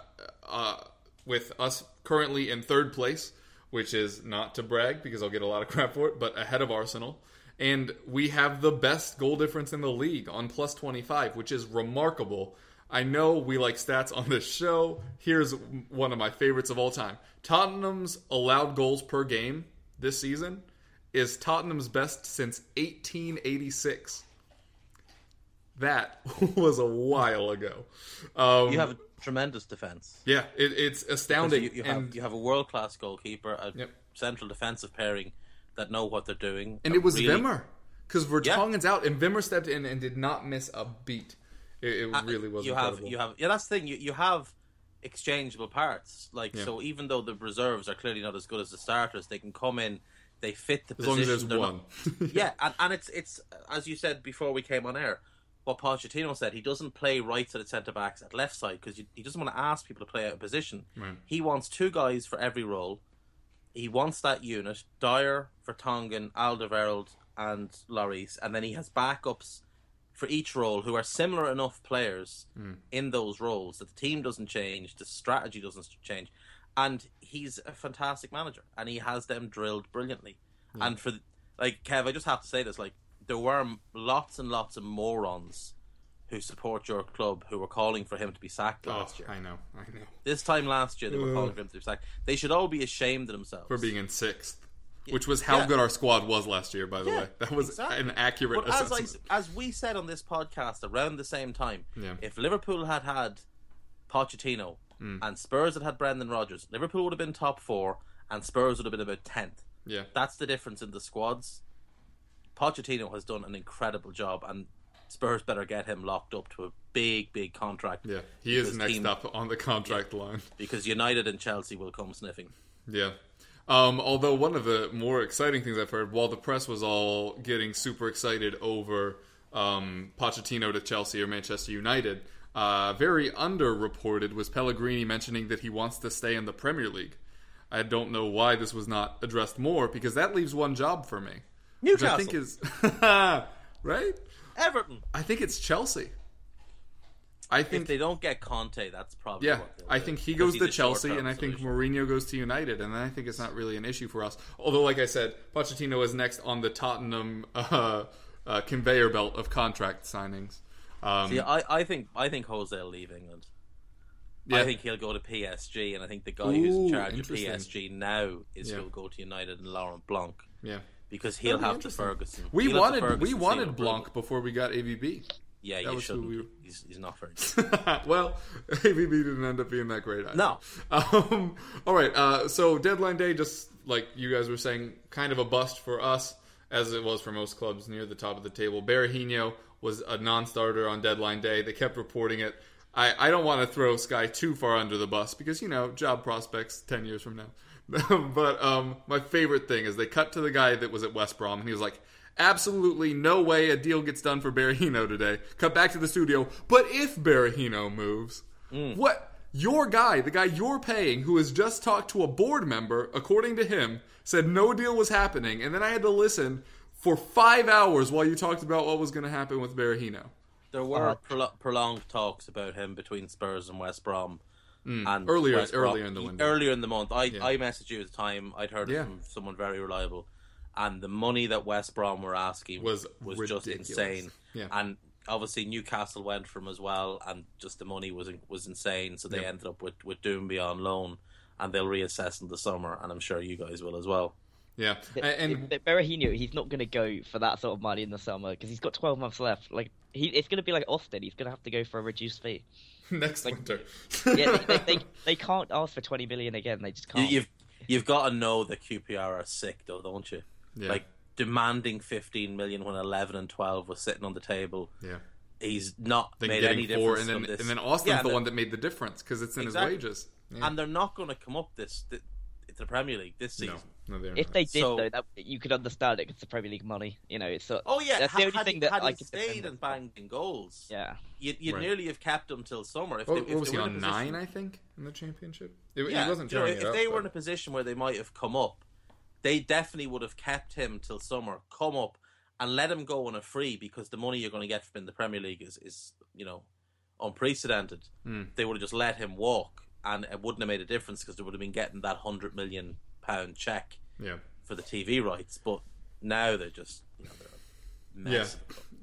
uh, with us currently in third place, which is not to brag because I'll get a lot of crap for it, but ahead of Arsenal. And we have the best goal difference in the league on plus 25, which is remarkable. I know we like stats on this show. Here's one of my favorites of all time Tottenham's allowed goals per game this season is Tottenham's best since 1886. That was a while ago. Um, You have a tremendous defense. yeah, it, it's astounding. You, you have and you have a world class goalkeeper, a Yep. central defensive pairing that know what they're doing, and it was really- Wimmer because Vertonghen's out, and Wimmer stepped in and did not miss a beat. It, it Uh, really was. You incredible. have you have yeah. That's the thing. You you have exchangeable parts. Like Yeah. so, even though the reserves are clearly not as good as the starters, they can come in. They fit the as long position. as there's they're one. not- yeah, and, and it's it's as you said before we came on air. What Pochettino said, he doesn't play right-sided centre backs at left side because he doesn't want to ask people to play out of position. Right. He wants two guys for every role. He wants that unit: Dier, Vertonghen, Alderweireld, and Lloris, and then he has backups for each role who are similar enough players hmm. in those roles that the team doesn't change, the strategy doesn't change, and he's a fantastic manager, and he has them drilled brilliantly. And for like Kev, I just have to say this: like there were lots and lots of morons who support your club who were calling for him to be sacked Oh, last year. I know, I know. This time last year, they were calling for him to be sacked. They should all be ashamed of themselves For being in sixth, which was how Yeah. good our squad was last year. By the Yeah, way, that was exactly. an accurate But as, I, as we said on this podcast around the same time, if Liverpool had had Pochettino Hmm. and Spurs had had Brendan Rodgers, Liverpool would have been top four, and Spurs would have been about tenth. Yeah. That's the difference in the squads. Pochettino has done an incredible job, and Spurs better get him locked up to a big, big contract. Yeah. He is next team- up on the contract line. because United and Chelsea will come sniffing. Yeah. Um, although one of the more exciting things I've heard, while the press was all getting super excited over um, Pochettino to Chelsea or Manchester United, uh, very underreported was Pellegrini mentioning that he wants to stay in the Premier League. I don't know why this was not addressed more because that leaves one job for me, which I think is right. Everton. I think it's Chelsea. I think If think they don't get Conte, that's probably yeah, What I do, think he goes to Chelsea, and I think solution. Mourinho goes to United, and then I think it's not really an issue for us. Although, like I said, Pochettino is next on the Tottenham uh, uh, conveyor belt of contract signings. Um, See, I, I think I think Jose will leave England. yeah, I think he'll go to PSG, and I think the guy who's in charge of. PSG now is Yeah. who'll go to United and Laurent Blanc yeah. Because he'll That'd be have the. Ferguson. We he'll have the wanted we wanted Blanc approval. before we got AVB. Yeah, That you shouldn't. we- He's, he's not very good. well, AVB didn't end up being that great. Either. No. Um, all right. Uh, so deadline day, just like you guys were saying, kind of a bust for us, as it was for most clubs near the top of the table. Berahino was a non-starter on deadline day. They kept reporting it. I, I don't want to throw Sky too far under the bus because you know job prospects ten years from now. but um, my favorite thing is they cut to the guy that was at West Brom and he was like, absolutely no way a deal gets done for Berahino today. Cut back to the studio. But if Berahino moves, what? Your guy, the guy you're paying, who has just talked to a board member, according to him, said no deal was happening, and then I had to listen for five hours while you talked about what was going to happen with Berahino. There were prolo- prolonged talks about him between Spurs and West Brom. And Mm. Earlier- West Brom- earlier in the window. Earlier in the month, I I messaged you at the time. I'd heard Yeah. it from someone very reliable, and the money that West Brom were asking Was was just insane. Yeah. And obviously Newcastle went from as well, and just the money was was insane. So they Yeah. ended up with with Doumbia on loan, and they'll reassess in the summer, and I'm sure you guys will as well. Yeah, and, and Berahino, he's not going to go for that sort of money in the summer because he's got 12 months left. Like he, it's going to be like Austin. He's going to have to go for a reduced fee. next winter. Yeah, they, they, they, they can't ask for 20 million again. They just You, can't. you've you've got to know that QPR are sick, though, don't you? Yeah. Like demanding 15 million when 11 and 12 was sitting on the table. yeah. He's not Then made getting any four, difference and then from this. and then Austin's Yeah, the and one that made the difference because it's in Exactly. his wages. Yeah. and they're not going to come up this th- to the Premier League this season. no, they're if not. they did So- though, that you could understand it. 'cause It's the Premier League money. You know, it's sort Oh yeah, That's ha- the only had thing he, that had I he could stayed and it. banged in goals, Yeah. you, you Right. nearly have kept him till summer. If What, they, what if was they he were in on a position- nine? I think in the championship. It, Yeah, he wasn't you know, if it up, they were but- in a position where they might have come up, they definitely would have kept him till summer, come up, and let him go on a free because the money you're going to get from in the Premier League is, is you know, unprecedented. Hmm. They would have just let him walk, and it wouldn't have made a difference because they would have been getting that hundred million pound check yeah. for the TV rights. But now they're just, you know, they're Yeah.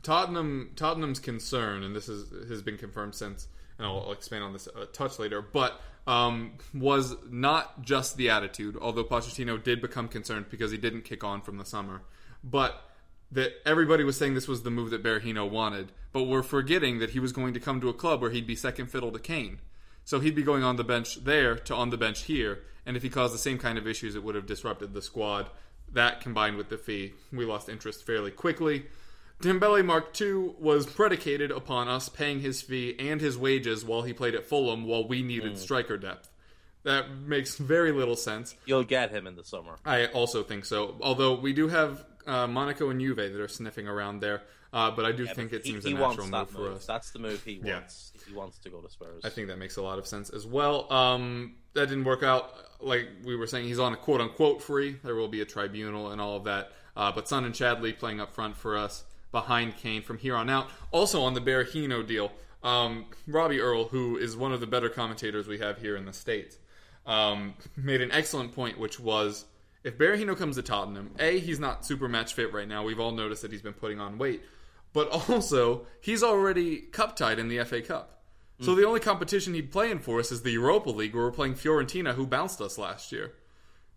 Tottenham. Tottenham's concern, and this is has been confirmed since, and I'll, I'll expand on this a touch later. But um, was not just the attitude, although Pochettino did become concerned because he didn't kick on from the summer, but that everybody was saying this was the move that Berahino wanted. But we're forgetting that he was going to come to a club where he'd be second fiddle to Kane. So he'd be going on the bench there to on the bench here, and if he caused the same kind of issues, it would have disrupted the squad. That combined with the fee, we lost interest fairly quickly. Dembele Mark II was predicated upon us paying his fee and his wages while he played at Fulham while we needed striker depth. That makes very little sense. You'll get him in the summer. I also think so. Although we do have uh, Monaco and Juve that are sniffing around there, uh, but I do think it he, seems he a natural that move for move. us. That's the move he Yeah. wants. He wants to go to Spurs. I think that makes a lot of sense as well. Um, that didn't work out. Like we were saying, he's on a quote unquote free. There will be a tribunal and all of that. Uh, but Son and Chadli playing up front for us behind Kane from here on out. Also on the Berahino deal, um, Robbie Earle, who is one of the better commentators we have here in the States, um, made an excellent point, which was if Berahino comes to Tottenham, A, he's not super match fit right now. We've all noticed that he's been putting on weight. But also, he's already cup tied in the FA Cup. So the only competition he'd playing for us is the Europa League, where we're playing Fiorentina, who bounced us last year.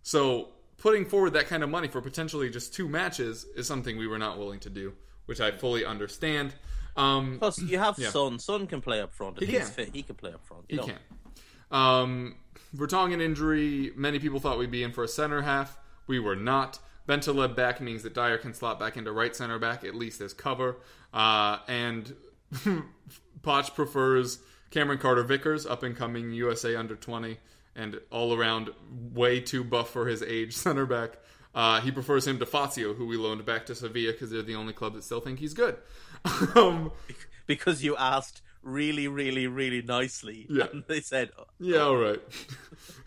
So putting forward that kind of money for potentially just two matches is something we were not willing to do, which I fully understand. Um, Plus, you have Yeah. Son. Son can play up front. If He he's can. fit, he can play up front. he You know, can. Um, Vertonghen injury, many people thought we'd be in for a center half. We were not. Bentaleb back means that Dier can slot back into right center back, at least as cover. Uh, and Poch prefers Cameron Carter Vickers, up and coming USA under 20, and all around way too buff for his age center back. Uh, he prefers him to Fazio, who we loaned back to Sevilla because they're the only club that still think he's good. um, because you asked really, really, really nicely. Yeah. And they said, oh, yeah, all right.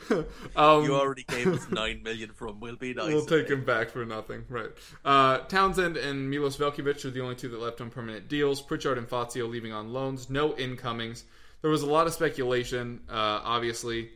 um, "You already gave us nine million from. We'll be nice." We'll take him back for nothing, right? Uh, Townsend and Milos Veljkovic are the only two that left on permanent deals. Pritchard and Fazio leaving on loans. No incomings. There was a lot of speculation, uh, obviously,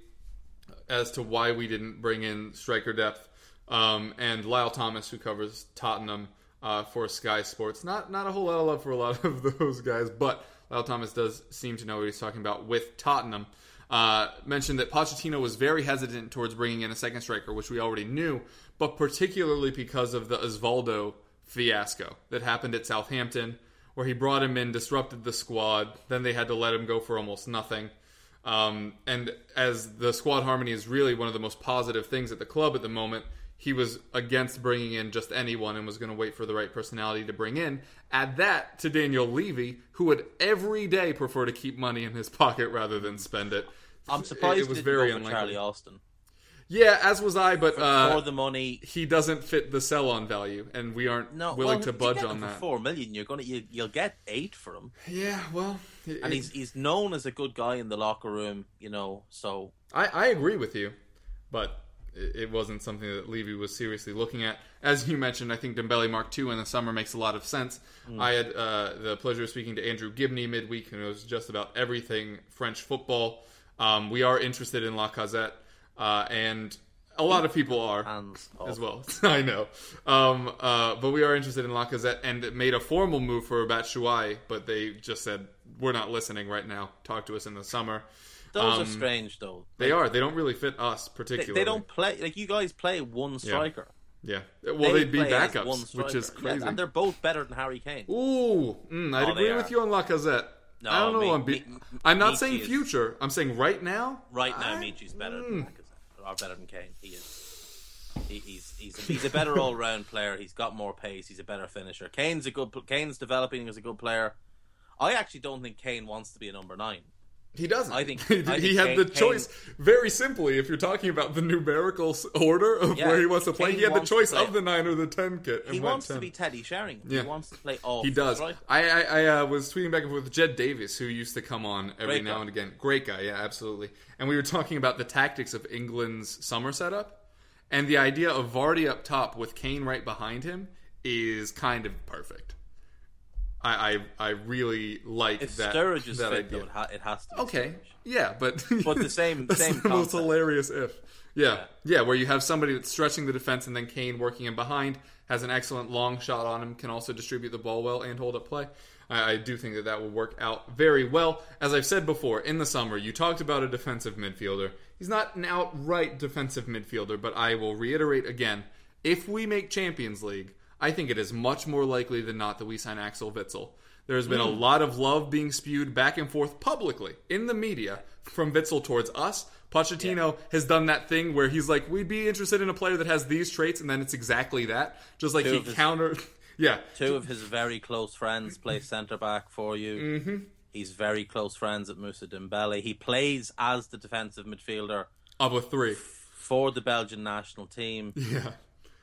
as to why we didn't bring in striker depth. Um, and Lyall Thomas, who covers Tottenham uh, for Sky Sports, not not a whole lot of love for a lot of those guys, but Lyall Thomas does seem to know what he's talking about with Tottenham. Uh, mentioned that Pochettino was very hesitant towards bringing in a second striker, which we already knew, but particularly because of the Osvaldo fiasco that happened at Southampton, where he brought him in, disrupted the squad, then they had to let him go for almost nothing. Um, and as the squad harmony is really one of the most positive things at the club at the moment, he was against bringing in just anyone and was going to wait for the right personality to bring in. Add that to Daniel Levy, who would every day prefer to keep money in his pocket rather than spend it. I'm surprised it, it was very unlikely. Charlie Austin Yeah, as was I, but for uh, the money. he doesn't fit the sell-on value, and we aren't No, willing well, to budge on that. For Four million, you're gonna you, you'll get eight for him, Yeah, well, it- and he's he's known as a good guy in the locker room, you know. So I, I agree with you, but it, it wasn't something that Levy was seriously looking at. As you mentioned, I think Dembele Mark II in the summer makes a lot of sense. I had uh, the pleasure of speaking to Andrew Gibney midweek, who knows just about everything French football. Um, we are interested in Lacazette, uh, and a lot of people are hands as well. I know. Um, uh, but we are interested in Lacazette and it made a formal move for Batshuayi, but they just said, we're not listening right now. Talk to us in the summer. Those Um, are strange, though. They are. They don't really fit us particularly. they don't play like you guys play one striker. Yeah. Well, They they'd be backups, which is striker. Yeah, crazy. and they're both better than Harry Kane. Ooh, mm, I'd Oh, agree with you on Lacazette. No, I don't know. me- I'm, be- me- I'm not Michy saying is- future. I'm saying right now. Right now, I- Michy's better Mm. than Lacazette, or better than Kane. He is. He, he's he's he's a better all round player. He's got more pace. He's a better finisher. Kane's a good. Kane's developing as a good player. I actually don't think Kane wants to be a number nine. He doesn't. I think- he, I he think had Kane- the choice very simply. If you're talking about the numerical order of Yeah, where he wants to play, Kane he had the choice of the nine or the ten kit. And He wants 10. to be Teddy Sheringham. Yeah. He wants to play all. He does. Right? I I, I uh, was tweeting back and forth with Jed Davis, who used to come on every Great now guy. and again. Great guy, yeah, absolutely. And we were talking about the tactics of England's summer setup, and the idea of Vardy up top with Kane right behind him is kind of perfect. I I, I really like that. Sturridge is that fit, idea. though, it, ha- it has to. Be Okay. Sturridge. Yeah, but But the same- that's same the most hilarious if. Yeah. yeah, where you have somebody that's stretching the defense and then Kane working in behind has an excellent long shot on him, can also distribute the ball well and hold up play. I, I do think that that will work out very well. As I've said before, in the summer, you talked about a defensive midfielder. He's not an outright defensive midfielder, but I will reiterate again: if we make Champions League, I think it is much more likely than not that we sign Axel Witsel. There's been a lot of love being spewed back and forth publicly in the media from Witsel towards us. Pochettino has done that thing where he's like, we'd be interested in a player that has these traits, and then it's exactly that. Just like Two he his- countered. yeah. Two of his very close friends play centre back for you. Mm-hmm. He's very close friends at Mousa Dembele. He plays as the defensive midfielder Of a three. for the Belgian national team. Yeah.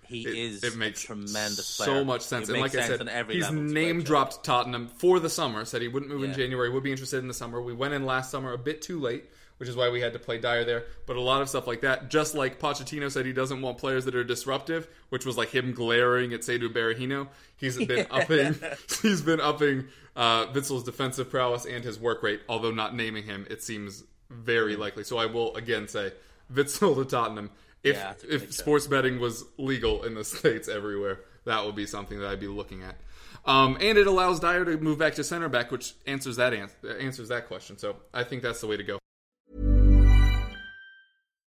He It, is it makes a tremendous so player. much sense. And like I said, he's level. It's a name dropped Tottenham for the summer. Said he wouldn't move in January. Would be interested in the summer. We went in last summer a bit too late, which is why we had to play Dier there. But a lot of stuff like that. Just like Pochettino said, he doesn't want players that are disruptive, which was like him glaring at Saido Berahino. He's been upping. He's been upping uh, Witsel's defensive prowess and his work rate. Although not naming him, it seems very likely. So I will again say Witsel to Tottenham. If Yeah, if great show. sports betting was legal in the states everywhere, that would be something that I'd be looking at. Um, and it allows Dier to move back to center back, which answers that ans- answers that question. So I think that's the way to go.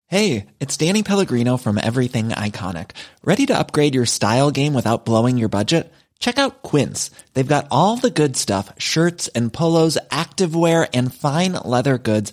Hey, it's Danny Pellegrino from Everything Iconic. Ready to upgrade your style game without blowing your budget? Check out Quince. They've got all the good stuff shirts and polos, activewear, and fine leather goods,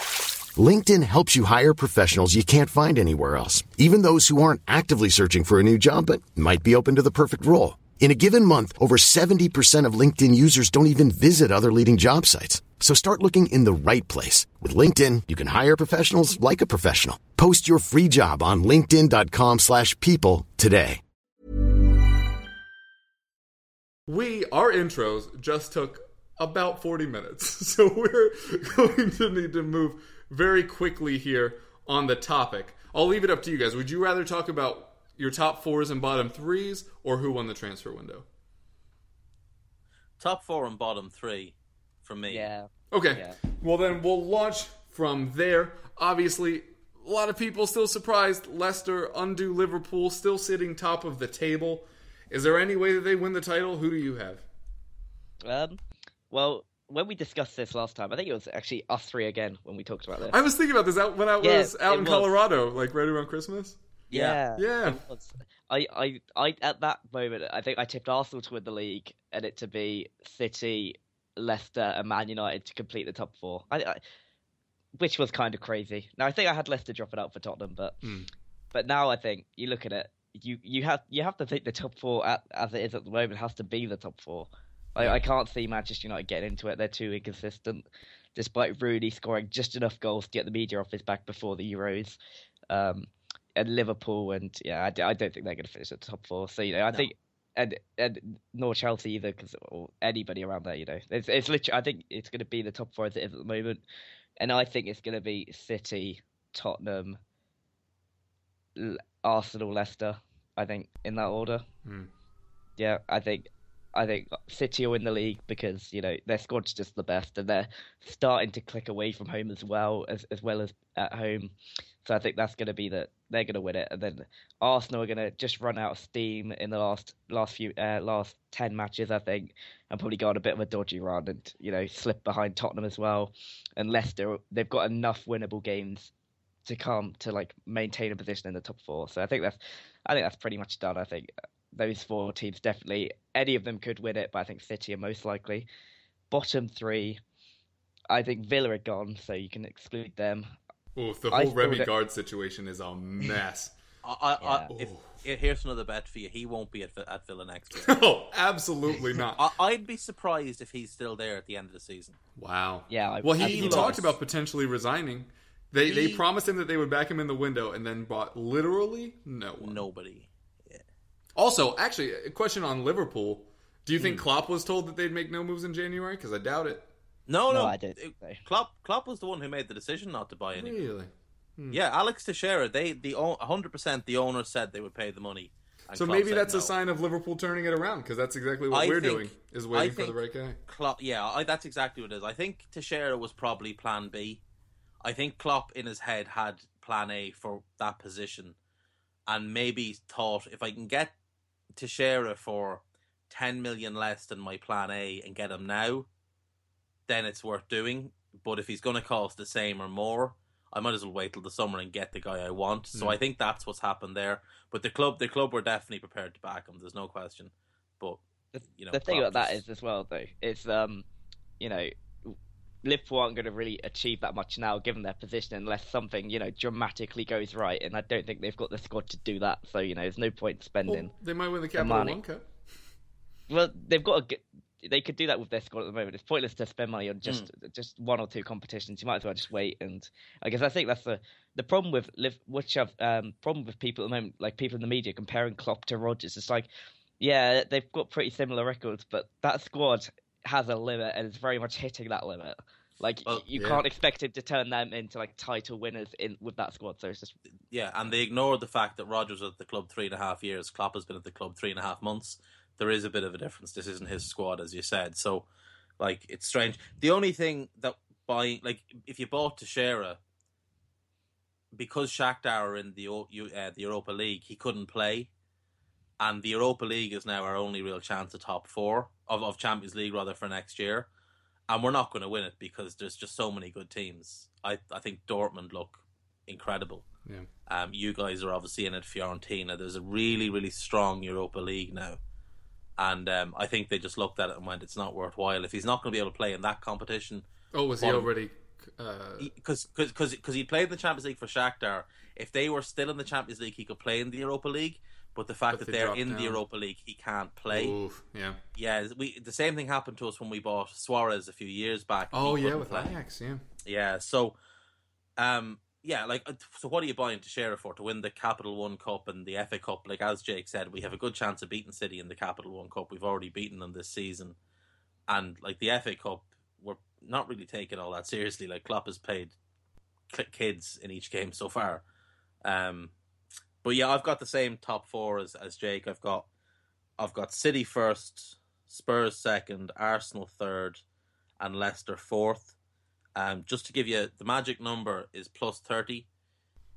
LinkedIn helps you hire professionals you can't find anywhere else, even those who aren't actively searching for a new job but might be open to the perfect role. In a given month, over 70% of LinkedIn users don't even visit other leading job sites. So start looking in the right place. With LinkedIn, you can hire professionals like a professional. Post your free job on linkedin.com slash people today. We, our intros just took about 40 minutes. So we're going to need to move very quickly here on the topic. I'll leave it up to you guys. Would you rather talk about your top fours and bottom threes or who won the transfer window? Top four and bottom three for me. Yeah. Okay. Yeah. Well, then we'll launch from there. Obviously, a lot of people still surprised. Leicester undo Liverpool, still sitting top of the table. Is there any way that they win the title? Who do you have? Um. Well, when we discussed this last time, I think it was actually us three again when we talked about this. I was thinking about this out when I Yeah, was out in was. Colorado, like right around Christmas. Yeah. Yeah. it. I, I, I, at that moment, I think I tipped Arsenal to win the league and it to be City, Leicester, and Man United to complete the top four. I, I, which was kind of crazy. Now I think I had Leicester dropping out for Tottenham, but Hmm. but now I think you look at it, you you have you have to think the top four at, as it is at the moment has to be the top four. I, I can't see Manchester United getting into it. They're too inconsistent, despite Rooney scoring just enough goals to get the media off his back before the Euros. Um, and Liverpool, and yeah, I, I don't think they're going to finish at the top four. So you know, I think, and and nor Chelsea either, because or anybody around there, you know, it's it's literally. I think it's going to be the top four as it is at the moment, and I think it's going to be City, Tottenham, L- Arsenal, Leicester. I think in that order. Hmm. Yeah, I think I think City will win the league because you know their squad's just the best, and they're starting to click away from home as well as as well as at home. So I think that's going to be that they're going to win it, and then Arsenal are going to just run out of steam in the last last few uh, last ten matches, I think, and probably go on a bit of a dodgy run and you know slip behind Tottenham as well. And Leicester, they've got enough winnable games to come to like maintain a position in the top four. So I think that's I think that's pretty much done. I think those four teams definitely any of them could win it, but I think City are most likely. Bottom three, I think Villa are gone, so you can exclude them. Oof, the whole still Remy don't- Gard situation is a mess. I, I, I, Yeah. if, if- here's another bet for you. He won't be at, at Villa next year. oh, absolutely not. I, I'd be surprised if he's still there at the end of the season. Wow. Yeah, I- well, he, he talked about potentially resigning. They they promised him that they would back him in the window, and then bought literally no one. Nobody. Also, actually, a question on Liverpool. Do you think Hmm. Klopp was told that they'd make no moves in January? Because I doubt it. No, No, no. I don't it- think so. Klopp, Klopp was the one who made the decision not to buy any. Really? Yeah, Alex Teixeira. They the 100% the owner said they would pay the money. So Klopp maybe that's no. a sign of Liverpool turning it around because that's exactly what I we're think- doing is waiting for the right guy. Klopp, yeah, I, that's exactly what it is. I think Teixeira was probably Plan B. I think Klopp in his head had Plan A for that position, and maybe thought if I can get Teixeira for ten million less than my Plan A and get him now, then it's worth doing. But if he's going to cost the same or more, I might as well wait till the summer and get the guy I want. So I think that's what's happened there. But the club, the club were definitely prepared to back him. There's no question. But The, you know, the thing about that is as well though, it's um, you know, Liverpool aren't going to really achieve that much now given their position unless something you know dramatically goes right, and I don't think they've got the squad to do that. So you know, there's no point spending. Well, they might win the Capital money. One Cup. Well, they've got to get. They could do that with their squad at the moment. It's pointless to spend money on just Hmm. just one or two competitions. You might as well just wait. And I guess I think that's the the problem with live which I've um problem with people at the moment, like people in the media comparing Klopp to Rodgers. It's like, yeah, they've got pretty similar records, but that squad has a limit and is very much hitting that limit. Like Well, you yeah. can't expect him to turn them into like title winners in with that squad. So it's just Yeah, and they ignored the fact that Rodgers was at the club three and a half years. Klopp has been at the club three and a half months. There is a bit of a difference. This isn't his squad, as you said. So, like, it's strange. The only thing that buying, like, if you bought Teixeira, because Shakhtar are in the uh, the Europa League, he couldn't play, and the Europa League is now our only real chance at top four of of Champions League rather for next year, and we're not going to win it because there's just so many good teams. I I think Dortmund look incredible. Yeah. Um, you guys are obviously in at Fiorentina. There's a really really strong Europa League now. And um, I think they just looked at it and went, "It's not worthwhile. If he's not going to be able to play in that competition, Oh, was he already? Uh, because because because he played in the Champions League for Shakhtar. If they were still in the Champions League, he could play in the Europa League. But the fact But that they they're dropped in the. Europa League, he can't play. oof, yeah. Yeah, we the same thing happened to us when we bought Suarez a few years back. Oh yeah, with play. Ajax, yeah. Yeah, so um yeah, like uh, so what are you buying Teixeira for? To win the Capital One Cup and the FA Cup, like as Jake said, we have a good chance of beating City in the Capital One Cup. We've already beaten them this season. And like the FA Cup, we're not really taking all that seriously. Like Klopp has paid kids in each game so far. Um but yeah, I've got the same top four as, as Jake. I've got I've got City first, Spurs second, Arsenal third, and Leicester fourth. Um, just to give you the magic number is plus thirty.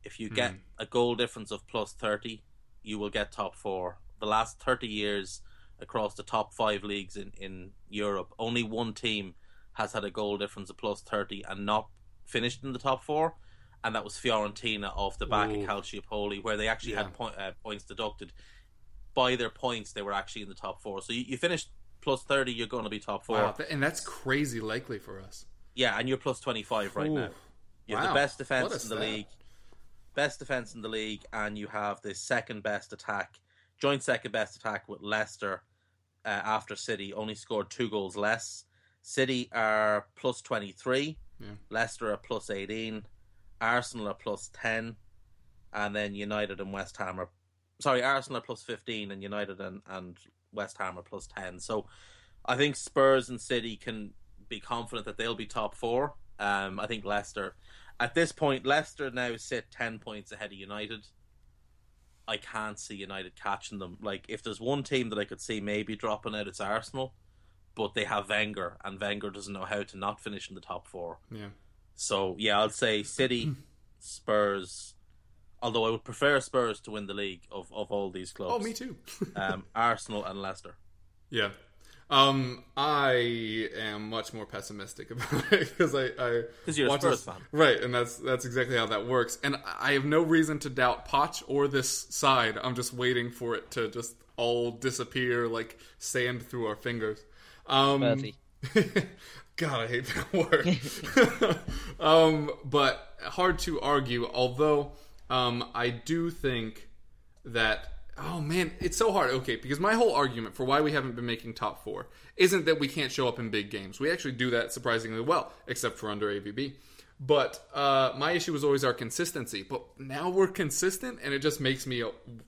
If you get a goal difference of plus thirty, you will get top four. The last thirty years across the top five leagues in, in Europe, only one team has had a goal difference of plus thirty and not finished in the top four, and that was Fiorentina off the back Ooh. of Calciopoli, where they actually Yeah. had point, uh, points deducted. By their points, they were actually in the top four. So you, you finished plus thirty, you're going to be top four. Wow, and that's crazy likely for us. Yeah, and you're plus 25 right Ooh. now. You have Wow. the best defense in the stat. league. Best defense in the league, and you have the second best attack, joint second best attack with Leicester uh, after City. Only scored two goals less. City are plus 23. Yeah. Leicester are plus 18. Arsenal are plus 10. And then United and West Ham are. Sorry, Arsenal are plus 15, and United and, and West Ham are plus 10. So I think Spurs and City can be confident that they'll be top four. Um, I think Leicester, at this point, Leicester now sit 10 points ahead of United. I can't see United catching them. Like, if there's one team that I could see maybe dropping out, it's Arsenal. But they have Wenger, and Wenger doesn't know how to not finish in the top four. Yeah. So, yeah, I'll say City, Spurs. Although I would prefer Spurs to win the league of, of all these clubs. Oh, me too. um, Arsenal and Leicester. Yeah. Um, I am much more pessimistic about it because I, I 'Cause you're a Spurs to- fan. right? And that's that's exactly how that works. And I have no reason to doubt Poch or this side. I'm just waiting for it to just all disappear like sand through our fingers. Um, Bertie. God, I hate that word. um, but hard to argue. Although um, I do think that oh man, it's so hard. Okay, because my whole argument for why we haven't been making top four isn't that we can't show up in big games. We actually do that surprisingly well, except for under AVB. But uh, my issue was always our consistency. But now we're consistent, and it just makes me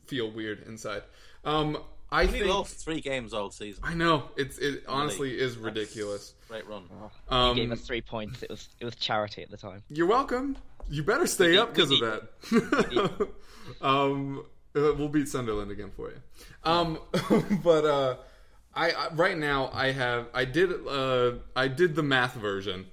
feel weird inside. Um, I We think lost three games all season. I know it's it honestly is ridiculous. Great run. Um, Gave us three points. It was it was charity at the time. You're welcome. You better stay need- up because of that. um, uh, we'll beat Sunderland again for you. Um, but uh, I, I right now I have I did uh I did the math version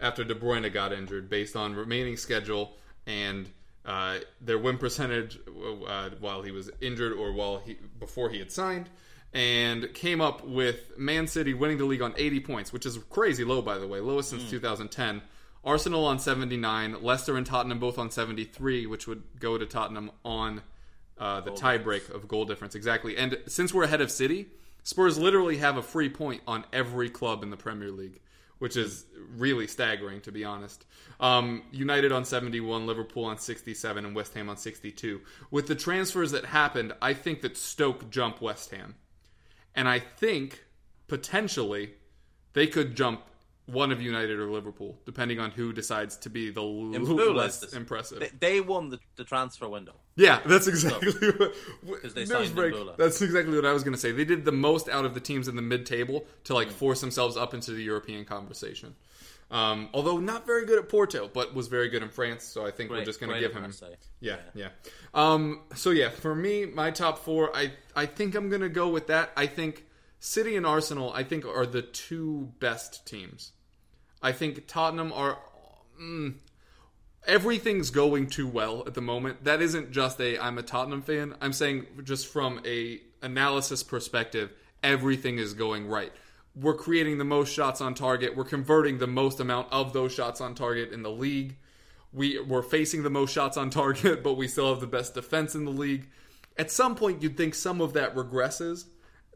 after De Bruyne got injured based on remaining schedule and uh, their win percentage uh, while he was injured or while he before he had signed. And came up with Man City winning the league on 80 points, which is crazy low, by the way, lowest since 2010. Arsenal on 79, Leicester and Tottenham both on 73, which would go to Tottenham on uh, the tiebreak of goal difference. Exactly. And since we're ahead of City, Spurs literally have a free point on every club in the Premier League, which is really staggering, to be honest. Um, United on 71, Liverpool on 67, and West Ham on 62. With the transfers that happened, I think that Stoke jump West Ham. And I think potentially they could jump one of United or Liverpool, depending on who decides to be the less impressive. They, they won the, the transfer window. Yeah, that's exactly what. Because they signed break, That's exactly what I was going to say. They did the most out of the teams in the mid-table to like force themselves up into the European conversation. Um, although not very good at Porto, but was very good in France. So I think we're just going to give him. Marseille. Yeah, yeah. Um, so yeah, for me, my top four, I I think I'm going to go with that. I think City and Arsenal, I think, are the two best teams. I think Tottenham are. Mm, everything's going too well at the moment. That isn't just a I'm a Tottenham fan. I'm saying just from a analysis perspective, everything is going right. We're creating the most shots on target. We're converting the most amount of those shots on target in the league. We we're facing the most shots on target, but we still have the best defense in the league. At some point, you'd think some of that regresses.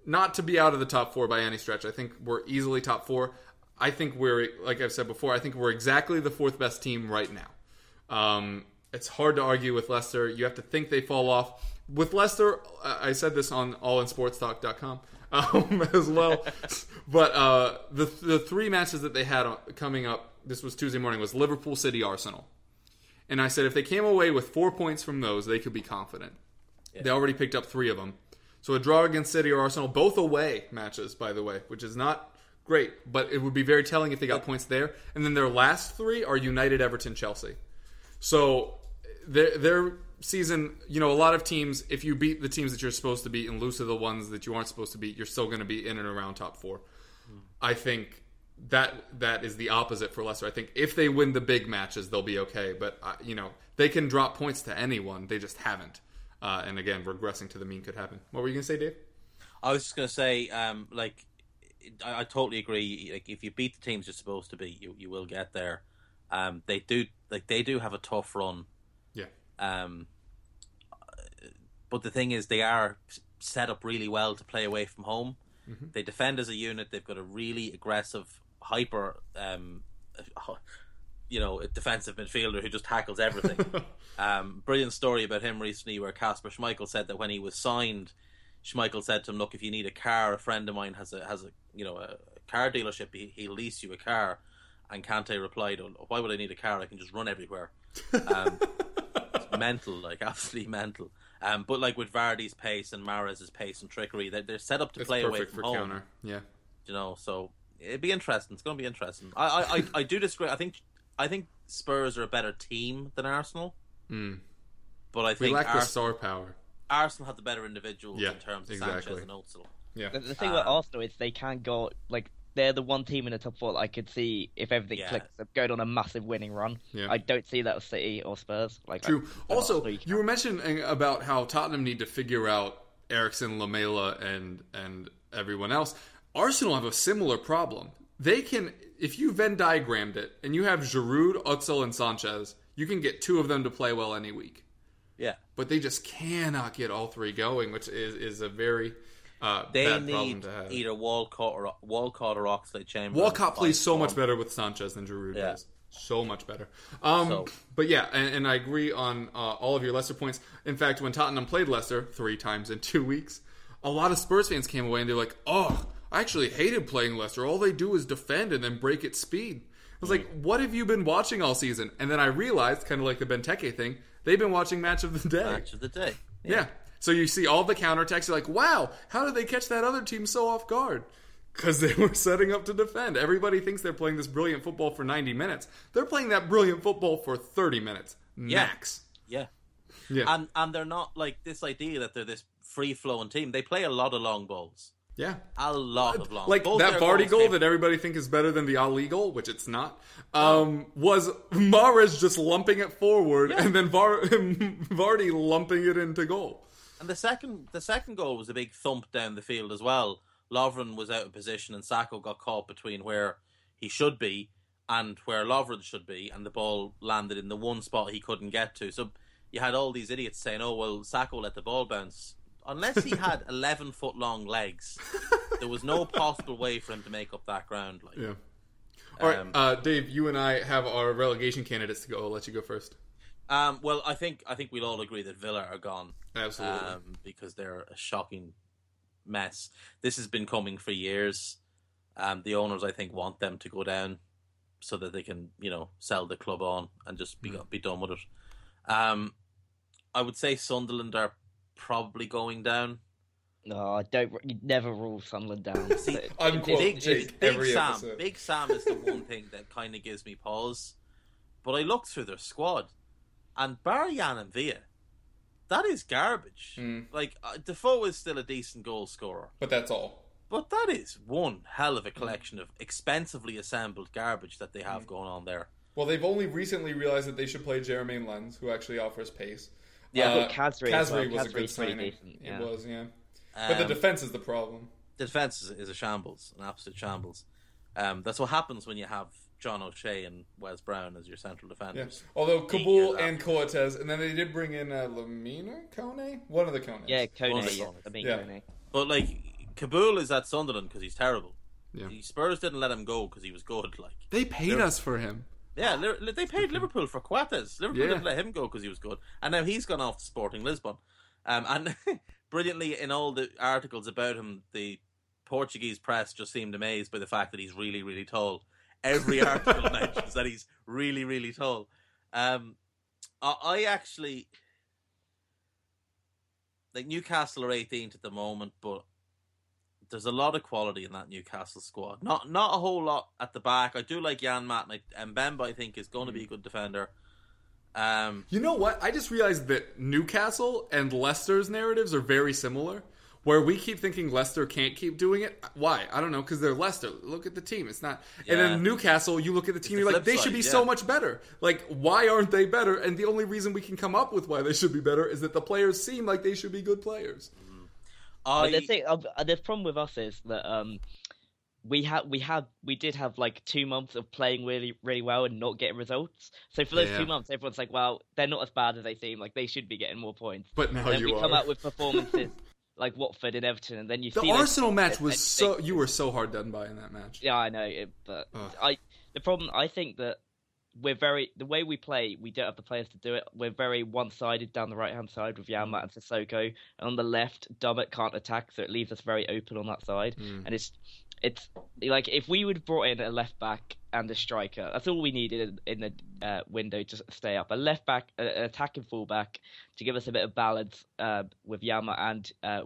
Not to be out of the top four by any stretch. I think we're easily top four. I think we're, like I've said before, I think we're exactly the fourth best team right now. Um, it's hard to argue with Leicester. You have to think they fall off. With Leicester, I said this on allinsportstalk.com um, as well. but uh, the the three matches that they had coming up, this was Tuesday morning, was Liverpool, City, Arsenal. And I said if they came away with four points from those, they could be confident. They already picked up three of them. So a draw against City or Arsenal, both away matches, by the way, which is not great, but it would be very telling if they got points there. And then their last three are United, Everton, Chelsea. So their their season, you know, a lot of teams, if you beat the teams that you're supposed to beat and lose to the ones that you aren't supposed to beat, you're still going to be in and around top four. I think that that is the opposite for Leicester. I think if they win the big matches, they'll be okay. But uh, you know, they can drop points to anyone. They just haven't. Uh, and again, regressing to the mean could happen. What were you going to say, Dave? I was just going to say, um, like, I, I, totally agree. Like, if you beat the teams you're supposed to beat, you you will get there. Um, they do like they do have a tough run. Yeah. Um, but the thing is, they are set up really well to play away from home. Mm-hmm. They defend as a unit. They've got a really aggressive, hyper, um, you know, defensive midfielder who just tackles everything. um, brilliant story about him recently, where Kasper Schmeichel said that when he was signed, Schmeichel said to him, "Look, if you need a car, a friend of mine has a has a you know a car dealership. He, he'll lease you a car." And Kante replied, oh, "Why would I need a car? I can just run everywhere." Um, mental, like absolutely mental. Um, but like with Vardy's pace and Mahrez's pace and trickery, they're, they're set up to it's play away from for home. Counter. Yeah, you know, so it'd be interesting. It's going to be interesting. I, I, I, I, do disagree. I think I think Spurs are a better team than Arsenal. Mm. But I think we lack the star power. Arsenal have the better individuals Yeah, in terms of exactly. Sanchez and Özil. Yeah, The, the thing about Um, Arsenal is they can go like they're the one team in the top four that I could see if everything Yeah. clicks, they're going on a massive winning run. Yeah. I don't see that with City or Spurs. Like True. I- Also, Arsenal, you were mentioning about how Tottenham need to figure out Eriksen, Lamela, and and everyone else. Arsenal have a similar problem. They can, if you Venn diagrammed it, and you have Giroud, Özil, and Sanchez, you can get two of them to play well any week. Yeah, But they just cannot get all three going, which is is a very uh, they bad problem need to have. either Walcott or Walcott or Oxlade Chamberlain. Walcott plays so Find much better with Sanchez than Giroud Yeah. does. So much better. Um, So- But yeah, and, and I agree on uh, all of your Leicester points. In fact, when Tottenham played Leicester three times in two weeks, a lot of Spurs fans came away and they're like, "Oh, I actually hated playing Leicester. All they do is defend and then break at speed." I was like, "What have you been watching all season?" And then I realized, kind of like the Benteke thing, they've been watching Match of the Day. match of the day. Yeah. So you see all the counterattacks. You're like, wow, how did they catch that other team so off guard? Because they were setting up to defend. Everybody thinks they're playing this brilliant football for 90 minutes. They're playing that brilliant football for 30 minutes max. Yeah. Yeah. And and they're not like this idea that they're this free flowing team. They play a lot of long balls. Yeah. A lot of long Like Both that Vardy goal came- that everybody think is better than the Alli goal, which it's not, um, was Mahrez just lumping it forward Yeah. and then Var- Vardy lumping it into goal. And the second the second goal was a big thump down the field as well. Lovren was out of position and Sakho got caught between where he should be and where Lovren should be, and the ball landed in the one spot he couldn't get to. So you had all these idiots saying, "Oh well, Sakho let the ball bounce." Unless he had eleven foot long legs, there was no possible way for him to make up that ground. Like, Yeah. All right, Um, uh, Dave, you and I have our relegation candidates to go. I'll let you go first. um, well, I think I think we'll all agree that Villa are gone. Absolutely. um, because they're a shocking mess. This has been coming for years. Um, the owners, I think, want them to go down so that they can, you know, sell the club on and just be be done with it. Um, I would say Sunderland are probably going down. No, I don't. You never rule Sunderland down. See, It- Unquote Big, Jake Big every Sam, episode. Big Sam is the one thing that kind of gives me pause. But I look through their squad, and bar Jan and Villa, that is garbage. Mm. Like uh, Defoe is still a decent goal scorer, But that's all. but that is one hell of a collection of expensively assembled garbage that they have going on there. Well, they've only recently realized that they should play Jeremain Lens, who actually offers pace. Yeah, uh, I thought Khazri well. was a good pretty signing. decent, yeah. It was, yeah. but the Um, defense is the problem. the defense is, is a shambles, an absolute shambles. Um, that's what happens when you have John O'Shea and Wes Brown as your central Yeah. defenders. Although Kaboul and Cortez, and then they did bring in uh, Lamine Kone, one of the Kones. Yeah, One Kone. of the Yeah, Kones. I mean Yeah. Kone. But like Kaboul is at Sunderland because he's terrible. Yeah. The Spurs didn't let him go because he was good. Like They paid us for him. Yeah, Li- they paid Liverpool for Coates. Liverpool Yeah. didn't let him go because he was good, and now he's gone off to Sporting Lisbon. Um, and brilliantly in all the articles about him, the Portuguese press just seemed amazed by the fact that he's really, really tall. Every article mentions that he's really, really tall. Um, I, I actually like Newcastle are 18th at the moment, but there's a lot of quality in that Newcastle squad. Not not a whole lot at the back. I do like Janmaat and, I, and Mbemba. I think is going to be a good defender. Um, You know what? I just realized that Newcastle and Leicester's narratives are very similar. Where we keep thinking Leicester can't keep doing it. Why? I don't know. Because they're Leicester. Look at the team. It's not. And Yeah. then Newcastle, you look at the team. You're like, they should be yeah. so much better. Like, why aren't they better? And the only reason we can come up with why they should be better is that the players seem like they should be good players. I But the thing, uh, the problem with us is that um, we had we had we did have like two months of playing really really well and not getting results. So for those Yeah. two months, everyone's like, "Well, they're not as bad as they seem. Like they should be getting more points." But now then you we are. come out with performances like Watford and Everton, and then you the see Arsenal match was so you were so hard done by in that match. Yeah, I know, it, but Ugh. I the problem I think that we're very the way we play, we don't have the players to do it. We're very one-sided down the right-hand side with Janmaat and Sissoko, and on the left, Dummett can't attack, so it leaves us very open on that side. And it's it's like if we would have brought in a left back and a striker, that's all we needed in, in the uh, window to stay up. A left back, a- an attacking fullback to give us a bit of balance uh, with Janmaat and uh,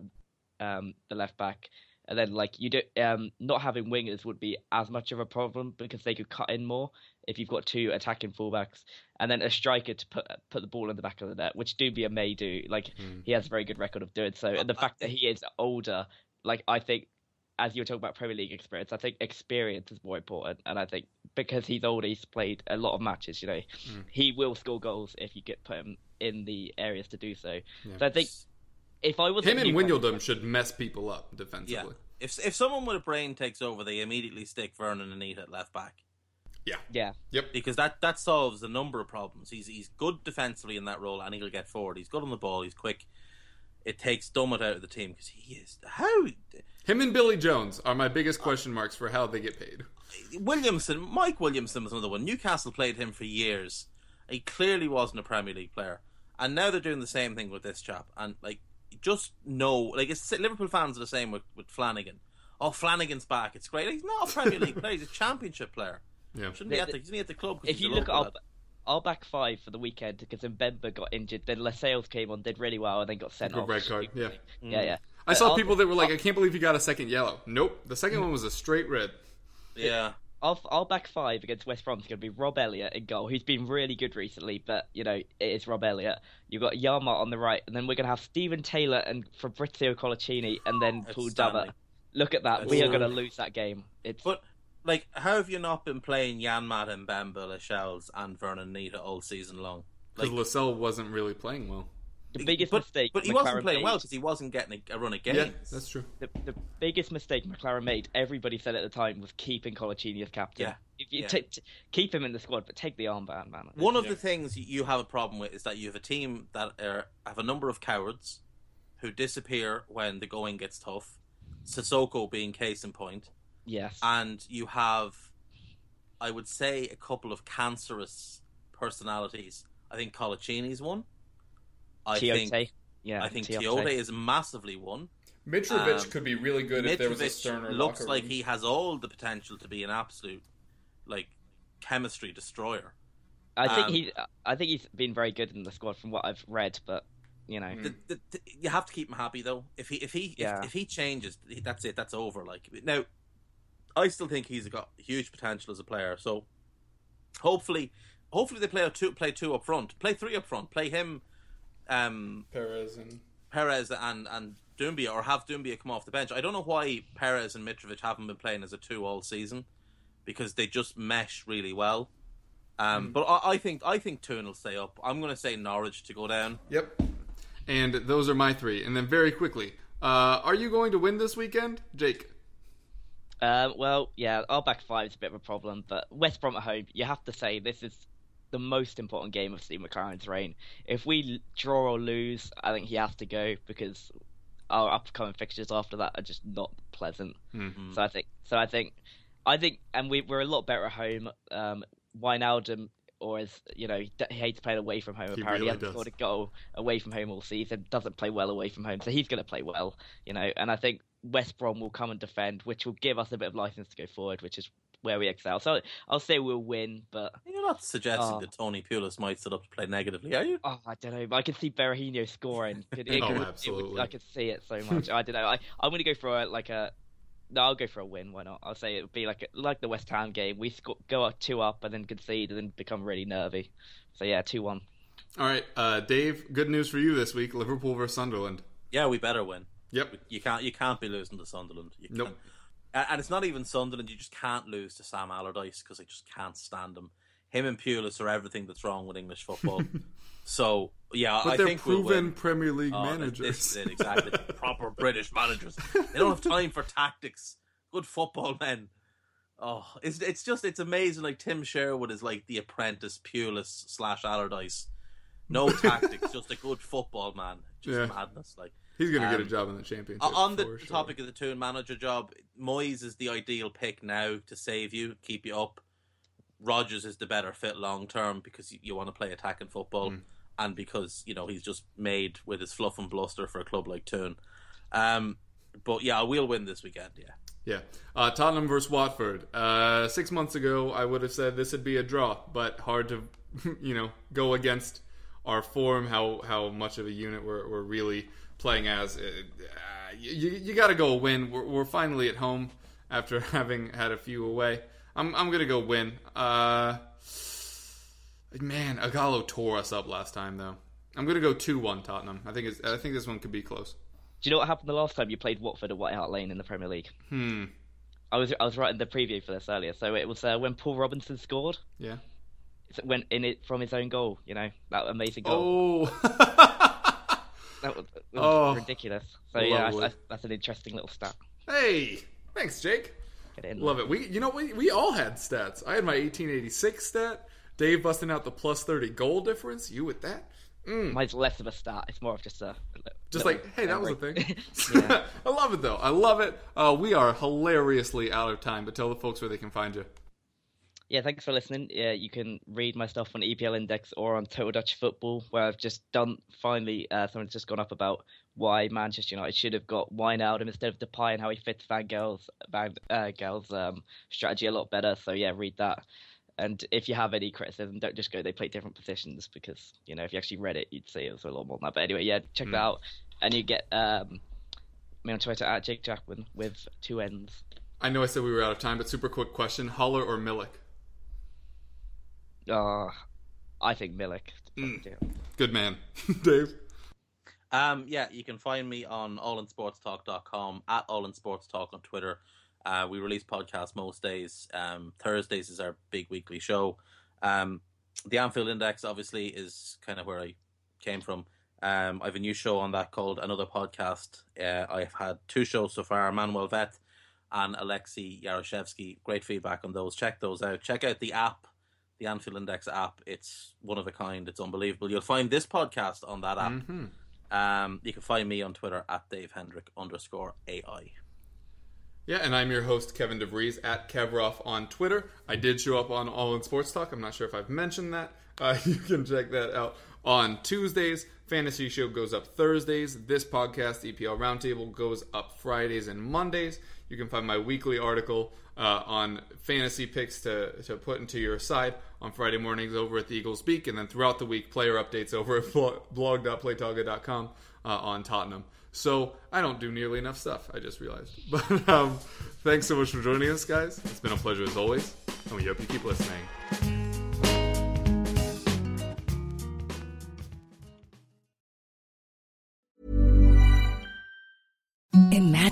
um, the left back. And then, like you do, um, not having wingers would be as much of a problem because they could cut in more if you've got two attacking fullbacks, and then a striker to put put the ball in the back of the net, which Doumbia may do. Like hmm. he has a very good record of doing so, and the fact that he is older, like I think, as you were talking about Premier League experience, I think experience is more important, and I think because he's older, he's played a lot of matches. You know, hmm. he will score goals if you get put him in the areas to do so. So I think if I was Him and Wijnaldum should mess people up defensively. yeah, if if someone with a brain takes over, they immediately stick Vurnon and Anita at left back. Yeah. yeah. Yep. because that that solves a number of problems. He's he's good defensively in that role, and he'll get forward. He's good on the ball. He's quick. It takes Dummett out of the team because he is how Him and Billy Jones are my biggest question marks for how they get paid. Williamson. Mike Williamson was another one. Newcastle played him for years. He clearly wasn't a Premier League player, and now they're doing the same thing with this chap. And like, just know, like, it's, Liverpool fans are the same with, with Flanagan. Oh, Flanagan's back. It's great. He's not a Premier League player. He's a Championship player. Yeah. Shouldn't be at the, isn't he at the club? 'cause if you look at our, our back five for the weekend, because Mbemba got injured, then Lascelles came on, did really well, and then got sent Good off. red card, yeah. Mm. yeah, yeah. I But saw our- people that were like, I can't believe you got a second yellow. Nope. The second one was a straight red. yeah. Our, our back five against West Brom is going to be Rob Elliott in goal, who's been really good recently, but, you know, it is Rob Elliott. You've got Janmaat on the right, and then we're going to have Steven Taylor and Fabricio Coloccini, and then Paul Outstanding. Dummett. Look at that. We are going to lose that game. It's But like, how have you not been playing Jan Matt and Mbemba, Lascelles, and Vurnon Anita all season long? Because Like, Lascelles wasn't really playing well. the biggest but, mistake. but he McClaren wasn't playing made. well because he wasn't getting a, a run of games. Yeah, that's true. the, the biggest mistake McClaren made, everybody said at the time, was keeping Coloccini as captain. Yeah. If you Yeah. ta- t- keep him in the squad, but take the armband, man. One of the things you have a problem with is that you have a team that are, have a number of cowards who disappear when the going gets tough. Sissoko being case in point, yes, and you have, I would say, a couple of cancerous personalities. I think Coloccini's one. I Tiote. think yeah, I think Tiote. Tiote is massively one. Mitrovic Um, could be really good if there was a Mitrovic sterner looks locker like room. he has all the potential to be an absolute, like, chemistry destroyer. I think um, he. I think he's been very good in the squad from what I've read, but you know, The, the, the, you have to keep him happy though. If he if he Yeah. if, if he changes, that's it. That's over. Like now, I still think he's got huge potential as a player. So hopefully, hopefully they play a two play two up front, play three up front, play him, um, Perez and Perez and and Doumbia, or have Doumbia come off the bench. I don't know why Perez and Mitrovic haven't been playing as a two all season because they just mesh really well. Um, but I, I think I think Toon will stay up. I'm going to say Norwich to go down. Yep. And those are my three. And then very quickly, uh, are you going to win this weekend, Jake? Um, well, yeah, our back five is a bit of a problem, but West Brom at home, you have to say this is the most important game of Steve McClaren's reign. If we draw or lose, I think he has to go because our upcoming fixtures after that are just not pleasant. Mm-hmm. So I think, so I think, I think, and we we're a lot better at home. Um, Wijnaldum, or as you know, he hates playing away from home. He apparently, really he hasn't scored a goal away from home all season. Doesn't play well away from home, so he's going to play well. You know, and I think West Brom will come and defend, which will give us a bit of license to go forward, which is where we excel. So I'll say we'll win, but You're not suggesting Oh. that Tony Pulis might sit up to play negatively, are you? oh, I don't know. I can see Berahino scoring. It, it Oh, could- it would- absolutely. I can see it so much. I don't know. I, I'm going to go for a, like a. No, I'll go for a win. Why not? I'll say it would be like a, like the West Ham game. We sco- go up two up and then concede and then become really nervy. So yeah, two one. All right, uh, Dave. Good news for you this week: Liverpool versus Sunderland. Yeah, we better win. Yep. You can't you can't be losing to Sunderland. You Nope. can't. And it's not even Sunderland. You just can't lose to Sam Allardyce because I just can't stand him. Him and Pulis are everything that's wrong with English football. so yeah, But I they're think we'll proven win. Premier League Oh, managers. This is it, exactly. Proper British managers. They don't have time for tactics. Good football men. Oh, it's it's just it's amazing. Like Tim Sherwood is like the apprentice Pulis slash Allardyce. No tactics, just a good football man. Just Yeah. madness. Like He's going to get a Um, job in the championship. on the sure. topic of the Toon manager job, Moyes is the ideal pick now to save you, keep you up. Rodgers is the better fit long term because you, you want to play attacking football, Mm. and because you know he's just made with his fluff and bluster for a club like Toon. Um, but yeah, we'll win this weekend. Yeah, Yeah. Uh, Tottenham versus Watford. Uh, six months ago, I would have said this would be a draw, but hard to, you know, go against our form, how how much of a unit we're, we're really playing as. Uh, you you got to go win. We're, we're finally at home after having had a few away. I'm, I'm to go win. Uh, man, Ighalo tore us up last time, though. I'm to go 2 1 Tottenham. I think, it's, I think this one could be close. Do you know what happened the last time you played Watford at White Hart Lane in the Premier League? Hmm. I was I was writing the preview for this earlier. So it was uh, when Paul Robinson scored. Yeah. It went in it from his own goal. You know that amazing goal. Oh. That was, it was Oh, ridiculous. So yeah, that's, that's, that's an interesting little stat. Hey, thanks, Jake. Get it in. Love it. We, you know, we we all had stats. I had my 1886 stat. Dave busting out the plus 30 goal difference. You with that? Mm. Mine's less of a stat. It's more of just a Just like, hey, that was a thing. I love it though. I love it. Uh, we are hilariously out of time, but tell the folks where they can find you. Yeah, thanks for listening. Yeah, you can read my stuff on EPL Index or on Total Dutch Football, where I've just done finally. Uh, someone's just gone up about why Manchester United should have got Wijnaldum instead of Depay and how he fits Van Gaal's Van uh, Gaal's um, strategy a lot better. So yeah, read that. And if you have any criticism, don't just go they play different positions because you know if you actually read it, you'd see it was a lot more than that. But anyway, yeah, check that out, and you get um, me on Twitter at Jake Jackman with two N's. I know I said we were out of time, but super quick question: Haller or Milik? Uh, I think Milik. Good man, Dave. Um, yeah, you can find me on allinsportstalk.com, at allinsportstalk on Twitter. Uh, we release podcasts most days. Um, Thursdays is our big weekly show. Um, the Anfield Index, obviously, is kind of where I came from. Um, I have a new show on that called Another Podcast. Uh, I've had two shows so far Manuel Veth and Alexei Yaroshevsky. Great feedback on those. Check those out. Check out the app, the Anfield Index app. It's one of a kind. It's unbelievable. You'll find this podcast on that app. Mm-hmm. Um, you can find me on Twitter at Dave Hendrick underscore AI. Yeah, and I'm your host, Kevin DeVries, at Kevroff on Twitter. I did show up on All in Sports Talk. I'm not sure if I've mentioned that. Uh, you can check that out on Tuesdays. Fantasy Show goes up Thursdays. This podcast, EPL Roundtable, goes up Fridays and Mondays. You can find my weekly article uh, on fantasy picks to, to put into your side on Friday mornings over at the Eagles Beak, and then throughout the week, player updates over at blog- blog.playtoga.com uh, on Tottenham. So I don't do nearly enough stuff. I just realized. But um, thanks so much for joining us, guys. It's been a pleasure as always, and we hope you keep listening.